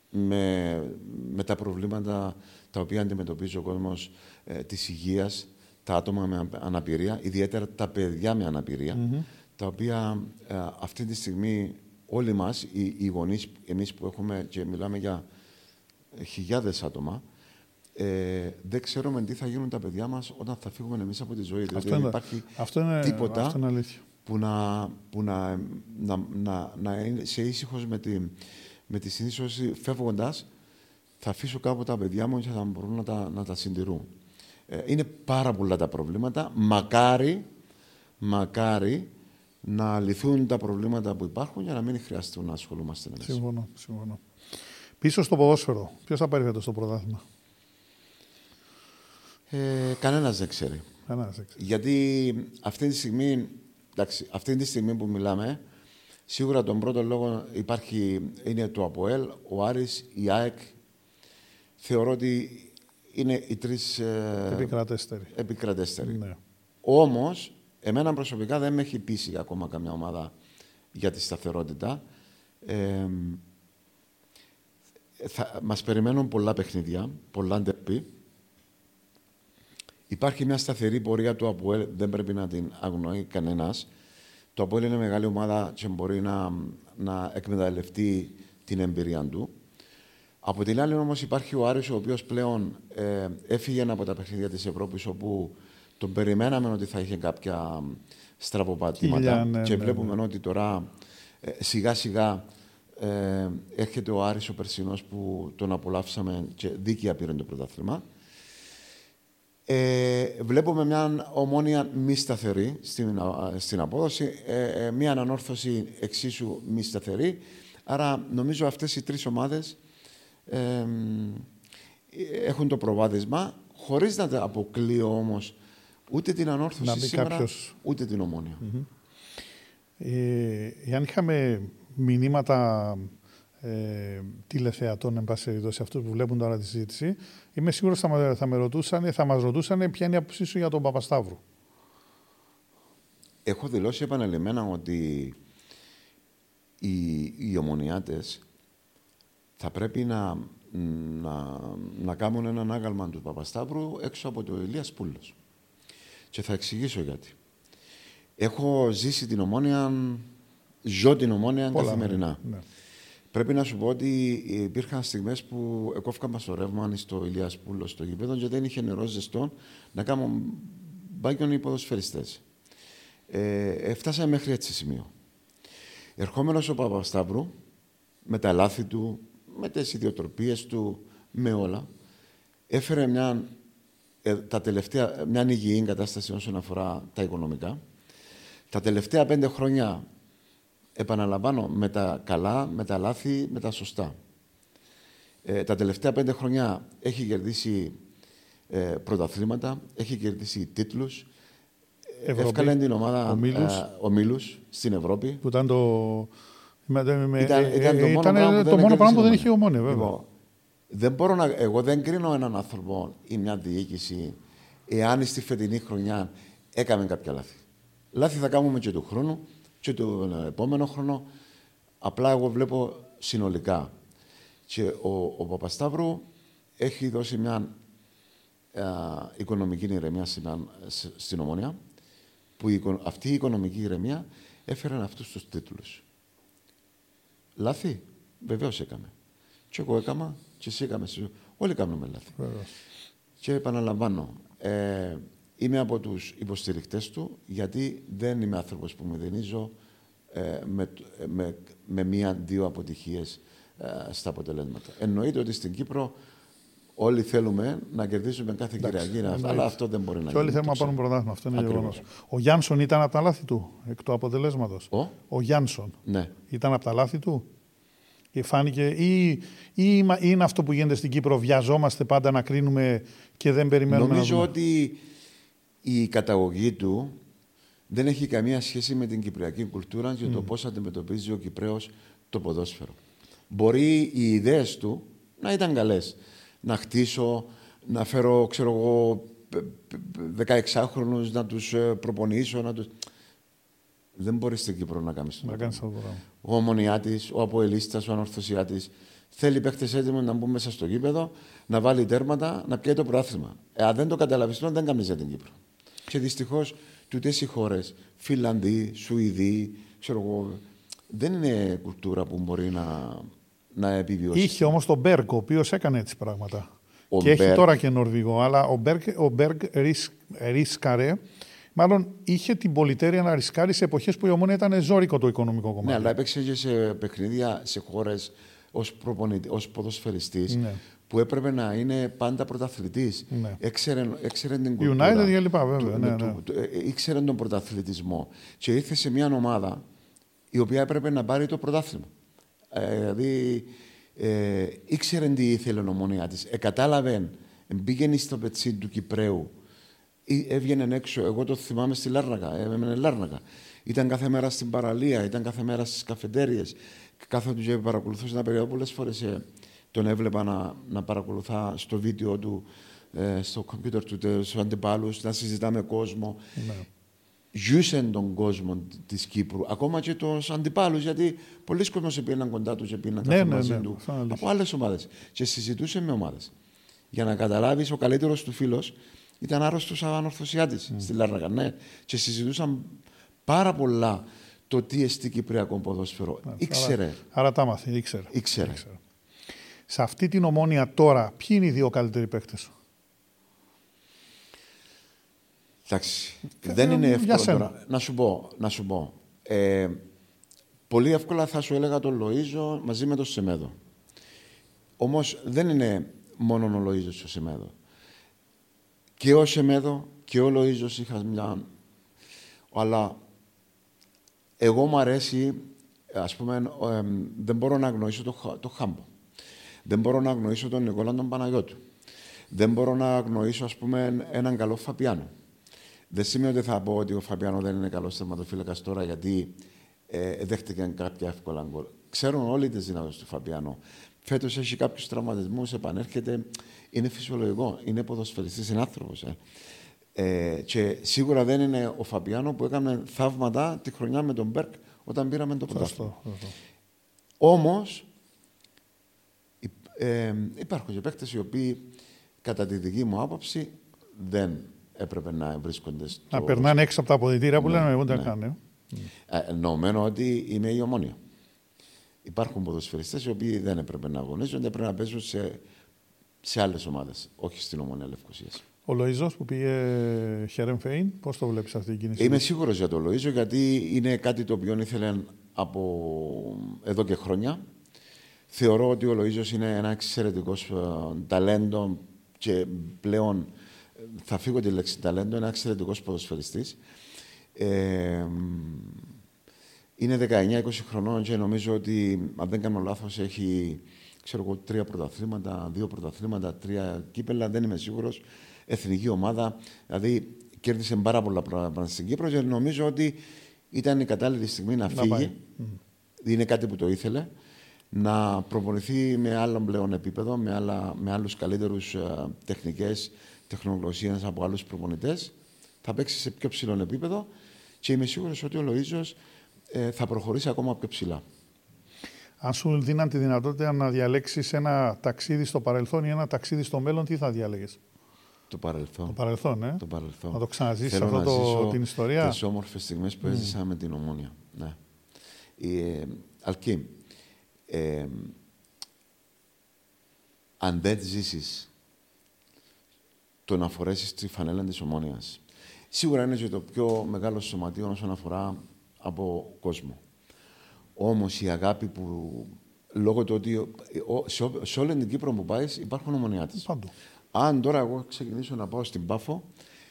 με, με τα προβλήματα τα οποία αντιμετωπίζει ο κόσμος ε, της υγείας, τα άτομα με αναπηρία, ιδιαίτερα τα παιδιά με αναπηρία, τα οποία ε, αυτή τη στιγμή όλοι μας, οι, οι γονείς, εμείς που έχουμε και μιλάμε για ε, χιλιάδες άτομα, ε, δεν ξέρουμε τι θα γίνουν τα παιδιά μας όταν θα φύγουμε εμείς από τη ζωή. Διότι Αυτό δεν είναι, υπάρχει αυτό είναι, τίποτα αυτό είναι αλήθεια. που να, που να, να, να, να είναι σε ήσυχος με τη, με τη συνείσωση φεύγοντας θα αφήσω κάπου τα παιδιά μου και θα μπορούν να τα, να τα συντηρούν. Ε, είναι πάρα πολλά τα προβλήματα. Μακάρι, μακάρι να λυθούν τα προβλήματα που υπάρχουν για να μην χρειαστούν να ασχολούμαστε εμείς. Συμφωνώ, συμφωνώ. Πίσω στο ποδόσφαιρο, ποιος θα πάρει φέτος το πρωτάθλημα; Ε, κανένας δεν ξέρει. Κανένας δεν ξέρει. Γιατί αυτή τη στιγμή, εντάξει, αυτή τη στιγμή που μιλάμε, σίγουρα τον πρώτο λόγο υπάρχει, είναι το ΑΠΟΕΛ, ο Άρης, η ΑΕΚ. Θεωρώ ότι είναι οι τρεις ε, Επικρατέστερη. επικρατέστεροι. Ναι. Όμως, εμένα προσωπικά δεν με έχει πείσει ακόμα καμιά ομάδα για τη σταθερότητα. Ε, θα, μας περιμένουν πολλά παιχνίδια, πολλά ντερπί. Υπάρχει μια σταθερή πορεία του ΑΠΟΕΛ, δεν πρέπει να την αγνοεί κανένας. Το ΑΠΟΕΛ είναι μεγάλη ομάδα και μπορεί να, να εκμεταλλευτεί την εμπειρία του. Από την άλλη όμως υπάρχει ο Άρης ο οποίος πλέον ε, έφυγε από τα παιχνίδια της Ευρώπης όπου τον περιμέναμε ότι θα είχε κάποια στραβοπατήματα Χίλια, ναι, και ναι, βλέπουμε ότι τώρα ε, σιγά σιγά ε, έρχεται ο Άρης ο Περσινός που τον απολαύσαμε και δίκαια πήρε το πρωτάθλημα. Ε, βλέπουμε μια ομόνια μη σταθερή στην, α, στην απόδοση, ε, ε, μια ανανόρθωση εξίσου μη σταθερή. Άρα νομίζω αυτές οι τρεις ομάδες ε, ε, έχουν το προβάδισμα, χωρίς να τα αποκλείω όμως ούτε την ανόρθωση Να μπει σήμερα, κάποιος. ούτε την ομόνια. Ε, εάν είχαμε μηνύματα ε, τηλεθεατών, εν πάση περιπτώσει, αυτούς που βλέπουν τώρα τη συζήτηση, είμαι σίγουρος θα, μα- θα, με ρωτούσαν, θα μας ρωτούσαν ποια είναι η άποψή σου για τον Παπασταύρου. Έχω δηλώσει επανελειμμένα ότι οι, οι ομονιάτες θα πρέπει να, να, να κάνουν έναν άγαλμα του Παπασταύρου έξω από το Ηλίας Πούλος. Και θα εξηγήσω γιατί. Έχω ζήσει την ομόνια, ζω την ομόνια Πολλά, καθημερινά. ναι. Πρέπει να σου πω ότι υπήρχαν στιγμές που εκόφκαμε στο ρεύμα στο Ηλίας Πούλος στο γήπεδο και δεν είχε νερό ζεστό να κάνουν μπάγιον οι ποδοσφαιριστές. Ε, φτάσαμε μέχρι έτσι σημείο. Ερχόμενος ο Παπασταύρου, με τα λάθη του, με τις ιδιοτροπίες του, με όλα, έφερε μια, ε, τα τελευταία, μια υγιή κατάσταση όσον αφορά τα οικονομικά. Τα τελευταία πέντε χρόνια, επαναλαμβάνω, με τα καλά, με τα λάθη, με τα σωστά. Ε, τα τελευταία πέντε χρόνια έχει κερδίσει ε, πρωταθλήματα, έχει κερδίσει τίτλους, Ευρώπη, Εύκαλε την ομάδα ομίλους. ε, ομίλους στην Ευρώπη. Που ήταν το. Με, με, Ήταν, ε, ήταν το ε, μόνο ήταν πράγμα που το δεν μόνο έκρινε πράγμα που δεν η είχε η ομόνια, βέβαια. Λοιπόν, δεν μπορώ να, εγώ δεν κρίνω έναν άνθρωπο ή μια διοίκηση εάν στη φετινή χρονιά έκαμε κάποια λάθη. Λάθη θα κάνουμε και του χρόνου και του επόμενο χρόνο. Απλά εγώ βλέπω συνολικά. Και ο, ο Παπασταύρου έχει δώσει μια ε, οικονομική ηρεμία στην Ομόνια, που αυτή η οικονομική ηρεμία έφερε αυτούς τους τίτλους. Λάθη, βεβαίως έκαμε. Και εγώ έκανα, και εσύ έκαμε. Όλοι κάνουμε λάθη. Και επαναλαμβάνω, ε, είμαι από τους υποστηρικτέ του, γιατί δεν είμαι άνθρωπος που μηδενίζω ε, με, με, με μία-δύο αποτυχίες ε, στα αποτελέσματα. Εννοείται ότι στην Κύπρο Όλοι θέλουμε να κερδίσουμε κάθε Κυριακή, αλλά αυτό δεν μπορεί να γίνει. Και όλοι θέλουμε να πάρουν πρωτάθλημα. Αυτό είναι γεγονός. Ο Γιάνσον ήταν από τα λάθη του εκ του αποτελέσματος. Ο, ο Γιάνσον ναι. ήταν από τα λάθη του. Και φάνηκε, ή, ή, είναι αυτό που γίνεται στην Κύπρο, βιαζόμαστε πάντα να κρίνουμε και δεν περιμένουμε Νομίζω να δούμε. ότι η καταγωγή του δεν έχει καμία σχέση με την κυπριακή κουλτούρα και mm. το πώς αντιμετωπίζει ο Κυπρέος το ποδόσφαιρο. Μπορεί οι ιδέες του να ήταν καλές να χτίσω, να φέρω, ξέρω εγώ, 16χρονους, να τους ε, προπονήσω, να τους... Δεν μπορείς στην Κύπρο να κάνεις Να κάνεις αυτό Ο Ομονιάτης, ο Αποελίστας, ο Ανορθωσιάτης. Θέλει παίχτες έτοιμοι να μπουν μέσα στο γήπεδο, να βάλει τέρματα, να πιέει το πρόθυμα. Ε, αν δεν το καταλαβεί, δεν κάνεις για την Κύπρο. Και δυστυχώς τούτες οι χώρες, Φιλανδοί, Σουηδοί, ξέρω εγώ, δεν είναι κουλτούρα που μπορεί να, να επιβιώσει. Είχε όμως τον Μπέργκ, ο οποίος έκανε έτσι πράγματα. Ο και έχει τώρα και Νορβηγό, αλλά ο Μπέργκ, ο Μπέργκ ρίσκαρε. Μάλλον είχε την πολυτέρεια να ρισκάρει σε εποχές που η ομόνια ήταν ζώρικο το οικονομικό κομμάτι. Ναι, αλλά έπαιξε και σε παιχνίδια σε χώρες ως ως ποδοσφαιριστής ναι. Που έπρεπε να είναι πάντα πρωταθλητής. Ναι. Έξερε, έξερε την κουλτούρα. United και λοιπά, βέβαια. Του, ναι, ναι. Του, του, ε, ήξερε τον πρωταθλητισμό. Και ήρθε σε μια ομάδα η οποία έπρεπε να πάρει το πρωτάθλημα. Ε, δηλαδή, ε, ήξερε τι ήθελε η ομονία της. Ε, κατάλαβε, πήγαινε στο πετσί του Κυπρέου. Έβγαινε έξω. Εγώ το θυμάμαι στη Λάρνακα. Έμενε Λάρνακα. Ήταν κάθε μέρα στην παραλία, ήταν κάθε μέρα στις καφετέρειε. Κάθε του και παρακολουθούσε ένα περίοδο. Πολλέ φορέ ε, τον έβλεπα να, να παρακολουθά στο βίντεο του, ε, στο κομπιούτερ του, στους αντιπάλους, να συζητά με κόσμο. Ναι ζούσε τον κόσμο της Κύπρου, ακόμα και τους αντιπάλους, γιατί πολλοί κόσμοι πήγαιναν κοντά τους και πήγαιναν ναι, ναι, μαζί ναι, του από άλλες ομάδες. Και συζητούσε με ομάδες. Για να καταλάβεις, ο καλύτερος του φίλος ήταν άρρωστος ανορθωσιάτης mm. στη Λάρνακα. Ναι. Και συζητούσαν πάρα πολλά το τι εστί Κυπριακό ποδόσφαιρο. Ναι, ήξερε. Άρα, άρα τα μάθει, ήξερε. ήξερε. ήξερε. Σε αυτή την ομόνια τώρα, ποιοι είναι οι δύο καλύτεροι παίκτες σου; Εντάξει. δεν είναι εύκολο τώρα. Να σου πω. Να σου πω. Ε, πολύ εύκολα θα σου έλεγα τον Λοίζο μαζί με τον Σεμέδο. Όμως δεν είναι μόνο ο Λοίζο ο Σεμέδο. Και ο Σεμέδο και ο Λοίζο είχαν μια. Αλλά εγώ μου αρέσει, ας πούμε, ε, δεν μπορώ να αγνοήσω το, το Χάμπο. Δεν μπορώ να αγνοήσω τον Νικόλα τον Παναγιώτου. Δεν μπορώ να αγνοήσω, ας πούμε, έναν καλό Φαπιάνο. Δεν σημαίνει ότι θα πω ότι ο Φαπιάνο δεν είναι καλός θερματοφύλακα τώρα γιατί ε, δέχτηκαν κάποια εύκολα γκολ. Ξέρουν όλοι τις δυνατότητε του Φαπιάνο. Φέτος έχει κάποιους τραυματισμούς, επανέρχεται. Είναι φυσιολογικό. Είναι ποδοσφαιριστής, είναι άνθρωπος. Ε. Ε, και σίγουρα δεν είναι ο Φαπιάνο που έκανε θαύματα τη χρονιά με τον Μπέρκ όταν πήραμε το πρωτάθλημα. Όμως ε, υπάρχουν και παίκτες οι οποίοι κατά τη δική μου άποψη δεν έπρεπε να βρίσκονται στο... Να περνάνε έξω από τα αποδητήρια που ναι, λένε εγώ δεν ναι. κάνω. Ε, εννοωμένο ότι είναι η ομόνια. Υπάρχουν ποδοσφαιριστές οι οποίοι δεν έπρεπε να αγωνίζονται, πρέπει να παίζουν σε, σε άλλες ομάδες, όχι στην ομόνια Λευκοσίας. Ο Λοίζο που πήγε Χέρεν Φέιν, πώς το βλέπεις αυτή την κίνηση; Είμαι σίγουρος για τον Λοίζο γιατί είναι κάτι το οποίο ήθελε από εδώ και χρόνια. Θεωρώ ότι ο Λοίζο είναι ένα εξαιρετικός ε, ταλέντο και πλέον θα φύγω τη λέξη ταλέντο, είναι ένα εξαιρετικός ποδοσφαιριστής. Ε, είναι 19-20 χρονών και νομίζω ότι, αν δεν κάνω λάθος, έχει ξέρω εγώ, τρία πρωταθλήματα, δύο πρωταθλήματα, τρία κύπελα. Δεν είμαι σίγουρος. Εθνική ομάδα. Δηλαδή, κέρδισε πάρα πολλά πράγματα στην Κύπρο και νομίζω ότι ήταν η κατάλληλη στιγμή να, να φύγει. Είναι κάτι που το ήθελε. Να προπονηθεί με άλλο πλέον επίπεδο, με, άλλα, με άλλους καλύτερους uh, τεχνικές, τεχνογνωσία από άλλους προπονητές. Θα παίξει σε πιο ψηλό επίπεδο και είμαι σίγουρος ότι ο Λοίζο ε, θα προχωρήσει ακόμα πιο ψηλά. Αν σου δίναν τη δυνατότητα να διαλέξεις ένα ταξίδι στο παρελθόν ή ένα ταξίδι στο μέλλον, τι θα διάλεγες; Το παρελθόν. Το παρελθόν, ε; Το παρελθόν. Να το ξαναζήσεις Θέλω αυτό να το, ζήσω την ιστορία; τις όμορφες στιγμές που έζησα με την Ομόνια. Ναι. Ε, Αλκή, ε, αν δεν ζήσεις το να φορέσεις τη φανέλα της Ομόνιας, σίγουρα είναι και το πιο μεγάλο σωματείο όσον αφορά από κόσμο. Όμως η αγάπη που λόγω του ότι ο- σε, ό- σε όλη την Κύπρο που πάεις υπάρχουν ομονιάτες. Παντού. Αν τώρα εγώ ξεκινήσω να πάω στην Πάφο,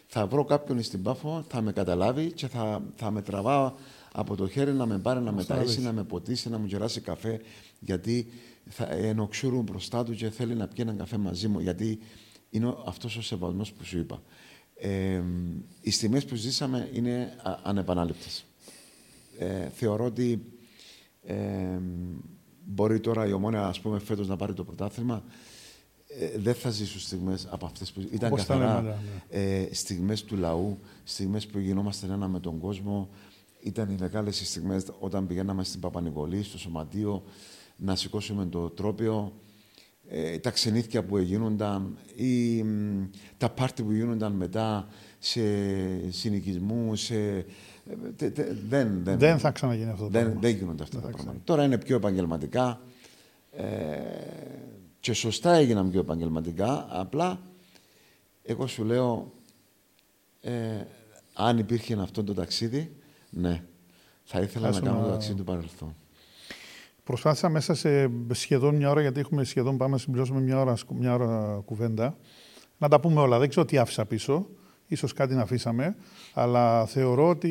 θα βρω κάποιον στην Πάφο, θα με καταλάβει και θα, θα με τραβά από το χέρι να με πάρει, να με ταΐσει, να με ποτίσει, να μου κεράσει καφέ, γιατί θα ενοξούρουν μπροστά του και θέλει να πιει έναν καφέ μαζί μου, γιατί είναι αυτός ο σεβασμός που σου είπα. Ε, οι στιγμές που ζήσαμε είναι α- ανεπανάληπτες. Ε, θεωρώ ότι ε, μπορεί τώρα η Ομόνια, ας πούμε, φέτος να πάρει το πρωτάθλημα. Ε, δεν θα ζήσουν στιγμές από αυτές που ήταν Όπως ήταν, καθαρά ναι, ναι. ε, στιγμές του λαού, στιγμές που γινόμαστε ένα με τον κόσμο. Ήταν οι μεγάλες οι στιγμές όταν πηγαίναμε στην Παπα-Νικολή, στο Σωματείο, να σηκώσουμε το τρόπιο, ε, τα ξενύχια που γίνονταν, ή, μ, τα πάρτι που γίνονταν μετά σε συνοικισμού, σε... ε, τε- τε- δεν, δεν, Δεν θα ξαναγίνει αυτό το δεν, πράγμα. δεν γίνονται αυτά Δεν τα θα πράγματα. Τώρα είναι πιο επαγγελματικά ε, και σωστά έγιναν πιο επαγγελματικά. Απλά εγώ σου λέω, ε, αν υπήρχε αυτό το ταξίδι, ναι, θα ήθελα Θα να ήσουν, κάνω το α, ταξίδι του παρελθόν. Προσπάθησα μέσα σε σχεδόν μια ώρα, γιατί έχουμε σχεδόν πάμε να συμπληρώσουμε μια ώρα, μια ώρα κουβέντα, να τα πούμε όλα. Δεν ξέρω τι άφησα πίσω. Ίσως κάτι να αφήσαμε. Αλλά θεωρώ ότι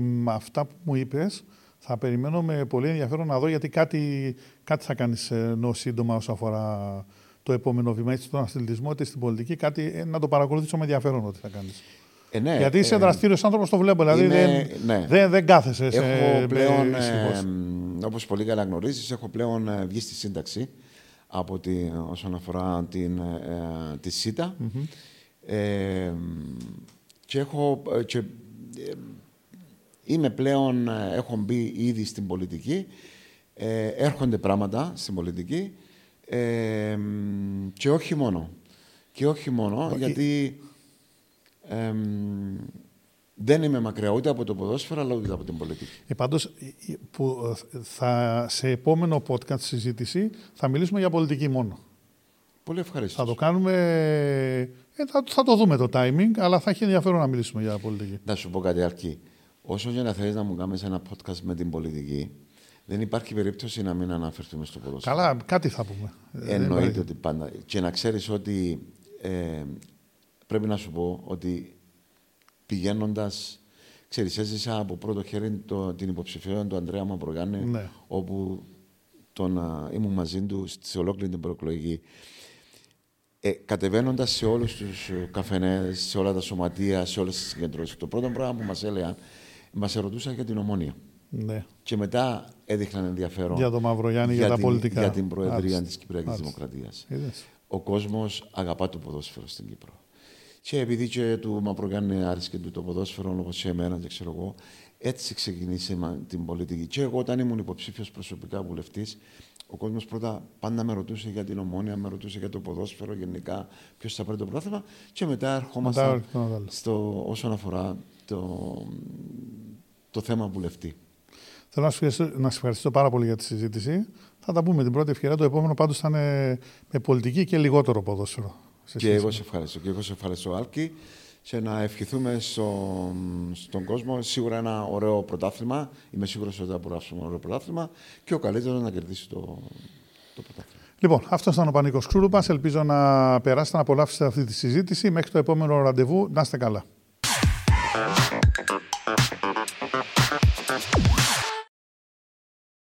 με αυτά που μου είπες θα περιμένω με πολύ ενδιαφέρον να δω γιατί κάτι, κάτι θα κάνεις ε, ενώ σύντομα όσον αφορά το επόμενο βήμα, είτε στον αθλητισμό είτε στην πολιτική. Κάτι ε, να το παρακολουθήσω με ενδιαφέρον ότι θα κάνεις. Ε, ναι, γιατί είσαι ε, δραστήριος άνθρωπος, το βλέπω. Δηλαδή είμαι- δεν, ναι. δεν, δεν κάθεσαι σε, Έχω με πλέον, ησυχώς. ε, όπως πολύ καλά γνωρίζεις, έχω πλέον ε, βγει στη σύνταξη από τη, όσον αφορά την, ε, τη ΣΥΤΑ. Ε, και έχω... ε, και, ε, είμαι πλέον, ε, έχω μπει ήδη στην πολιτική. Ε, έρχονται πράγματα στην πολιτική. Ε, μ, και όχι μόνο. Και όχι μόνο, γιατί εμ, δεν είμαι μακριά ούτε από το ποδόσφαιρο, αλλά ούτε από την πολιτική. Ε, πάντως, ε, ε, που, ε, θα, σε επόμενο podcast συζήτηση θα μιλήσουμε για πολιτική μόνο. Πολύ ευχαριστώ. Θα το κάνουμε, ε, θα, θα το δούμε το timing, αλλά θα έχει ενδιαφέρον να μιλήσουμε για πολιτική. Να σου πω κάτι, Αρκή. Όσο για να θέλεις να μου κάνεις ένα podcast με την πολιτική, δεν υπάρχει περίπτωση να μην αναφερθούμε στο ποδόσφαιρο. Καλά, κάτι θα πούμε. Ε, δεν Εννοείται υπάρχει. ότι πάντα. Και να ξέρεις ότι ε, πρέπει να σου πω ότι πηγαίνοντας. Ξέρεις, έζησα από πρώτο χέρι το, την υποψηφιότητα του Ανδρέα Μαυρογιάννη, Ναι. όπου τον, α, ήμουν μαζί του σε ολόκληρη την προεκλογική. Ε, Κατεβαίνοντας σε όλους τους καφενές, σε όλα τα σωματεία, σε όλες τις συγκεντρώσεις, το πρώτο πράγμα που μας έλεγαν, μας ερωτούσαν για την ομόνια. Ναι. Και μετά έδειχναν ενδιαφέρον Για τον Μαυρογιάννη, για τα την, πολιτικά. για την Προεδρία Μάλιστα. της Κυπριακής Μάλιστα. Δημοκρατίας. Είδες. Ο κόσμος αγαπά το ποδόσφαιρο στην Κύπρο. Και επειδή και του Μαυρογιάννη άρεσε του το ποδόσφαιρο, όπω και εμένα, και ξέρω εγώ, έτσι ξεκινήσε μα- την πολιτική. Και εγώ, όταν ήμουν υποψήφιος προσωπικά βουλευτής, ο κόσμος πρώτα πάντα με ρωτούσε για την ομόνια, με ρωτούσε για το ποδόσφαιρο γενικά, ποιος θα πάρει το πρωτάθλημα. Και μετά ερχόμαστε Μετά έρχεται ένα άλλο. στο, όσον αφορά το, το θέμα βουλευτή. Θέλω να σου, ευχαριστήσω, να σε ευχαριστήσω πάρα πολύ για τη συζήτηση. Θα τα πούμε την πρώτη ευκαιρία. Το επόμενο πάντως θα είναι με πολιτική και λιγότερο ποδόσφαιρο. Σε Και σχέση εγώ με- σε ευχαριστώ. Και εγώ σε ευχαριστώ, Άλκη. Και να ευχηθούμε στο, στον κόσμο σίγουρα ένα ωραίο πρωτάθλημα. Είμαι σίγουρος ότι θα απολαύσουμε ένα ωραίο πρωτάθλημα και ο καλύτερος να κερδίσει το, το πρωτάθλημα. Λοιπόν, αυτός ήταν ο Πανίκος Κρούρουπας. Ελπίζω να περάσετε να απολαύσετε αυτή τη συζήτηση. Μέχρι το επόμενο ραντεβού, να είστε καλά.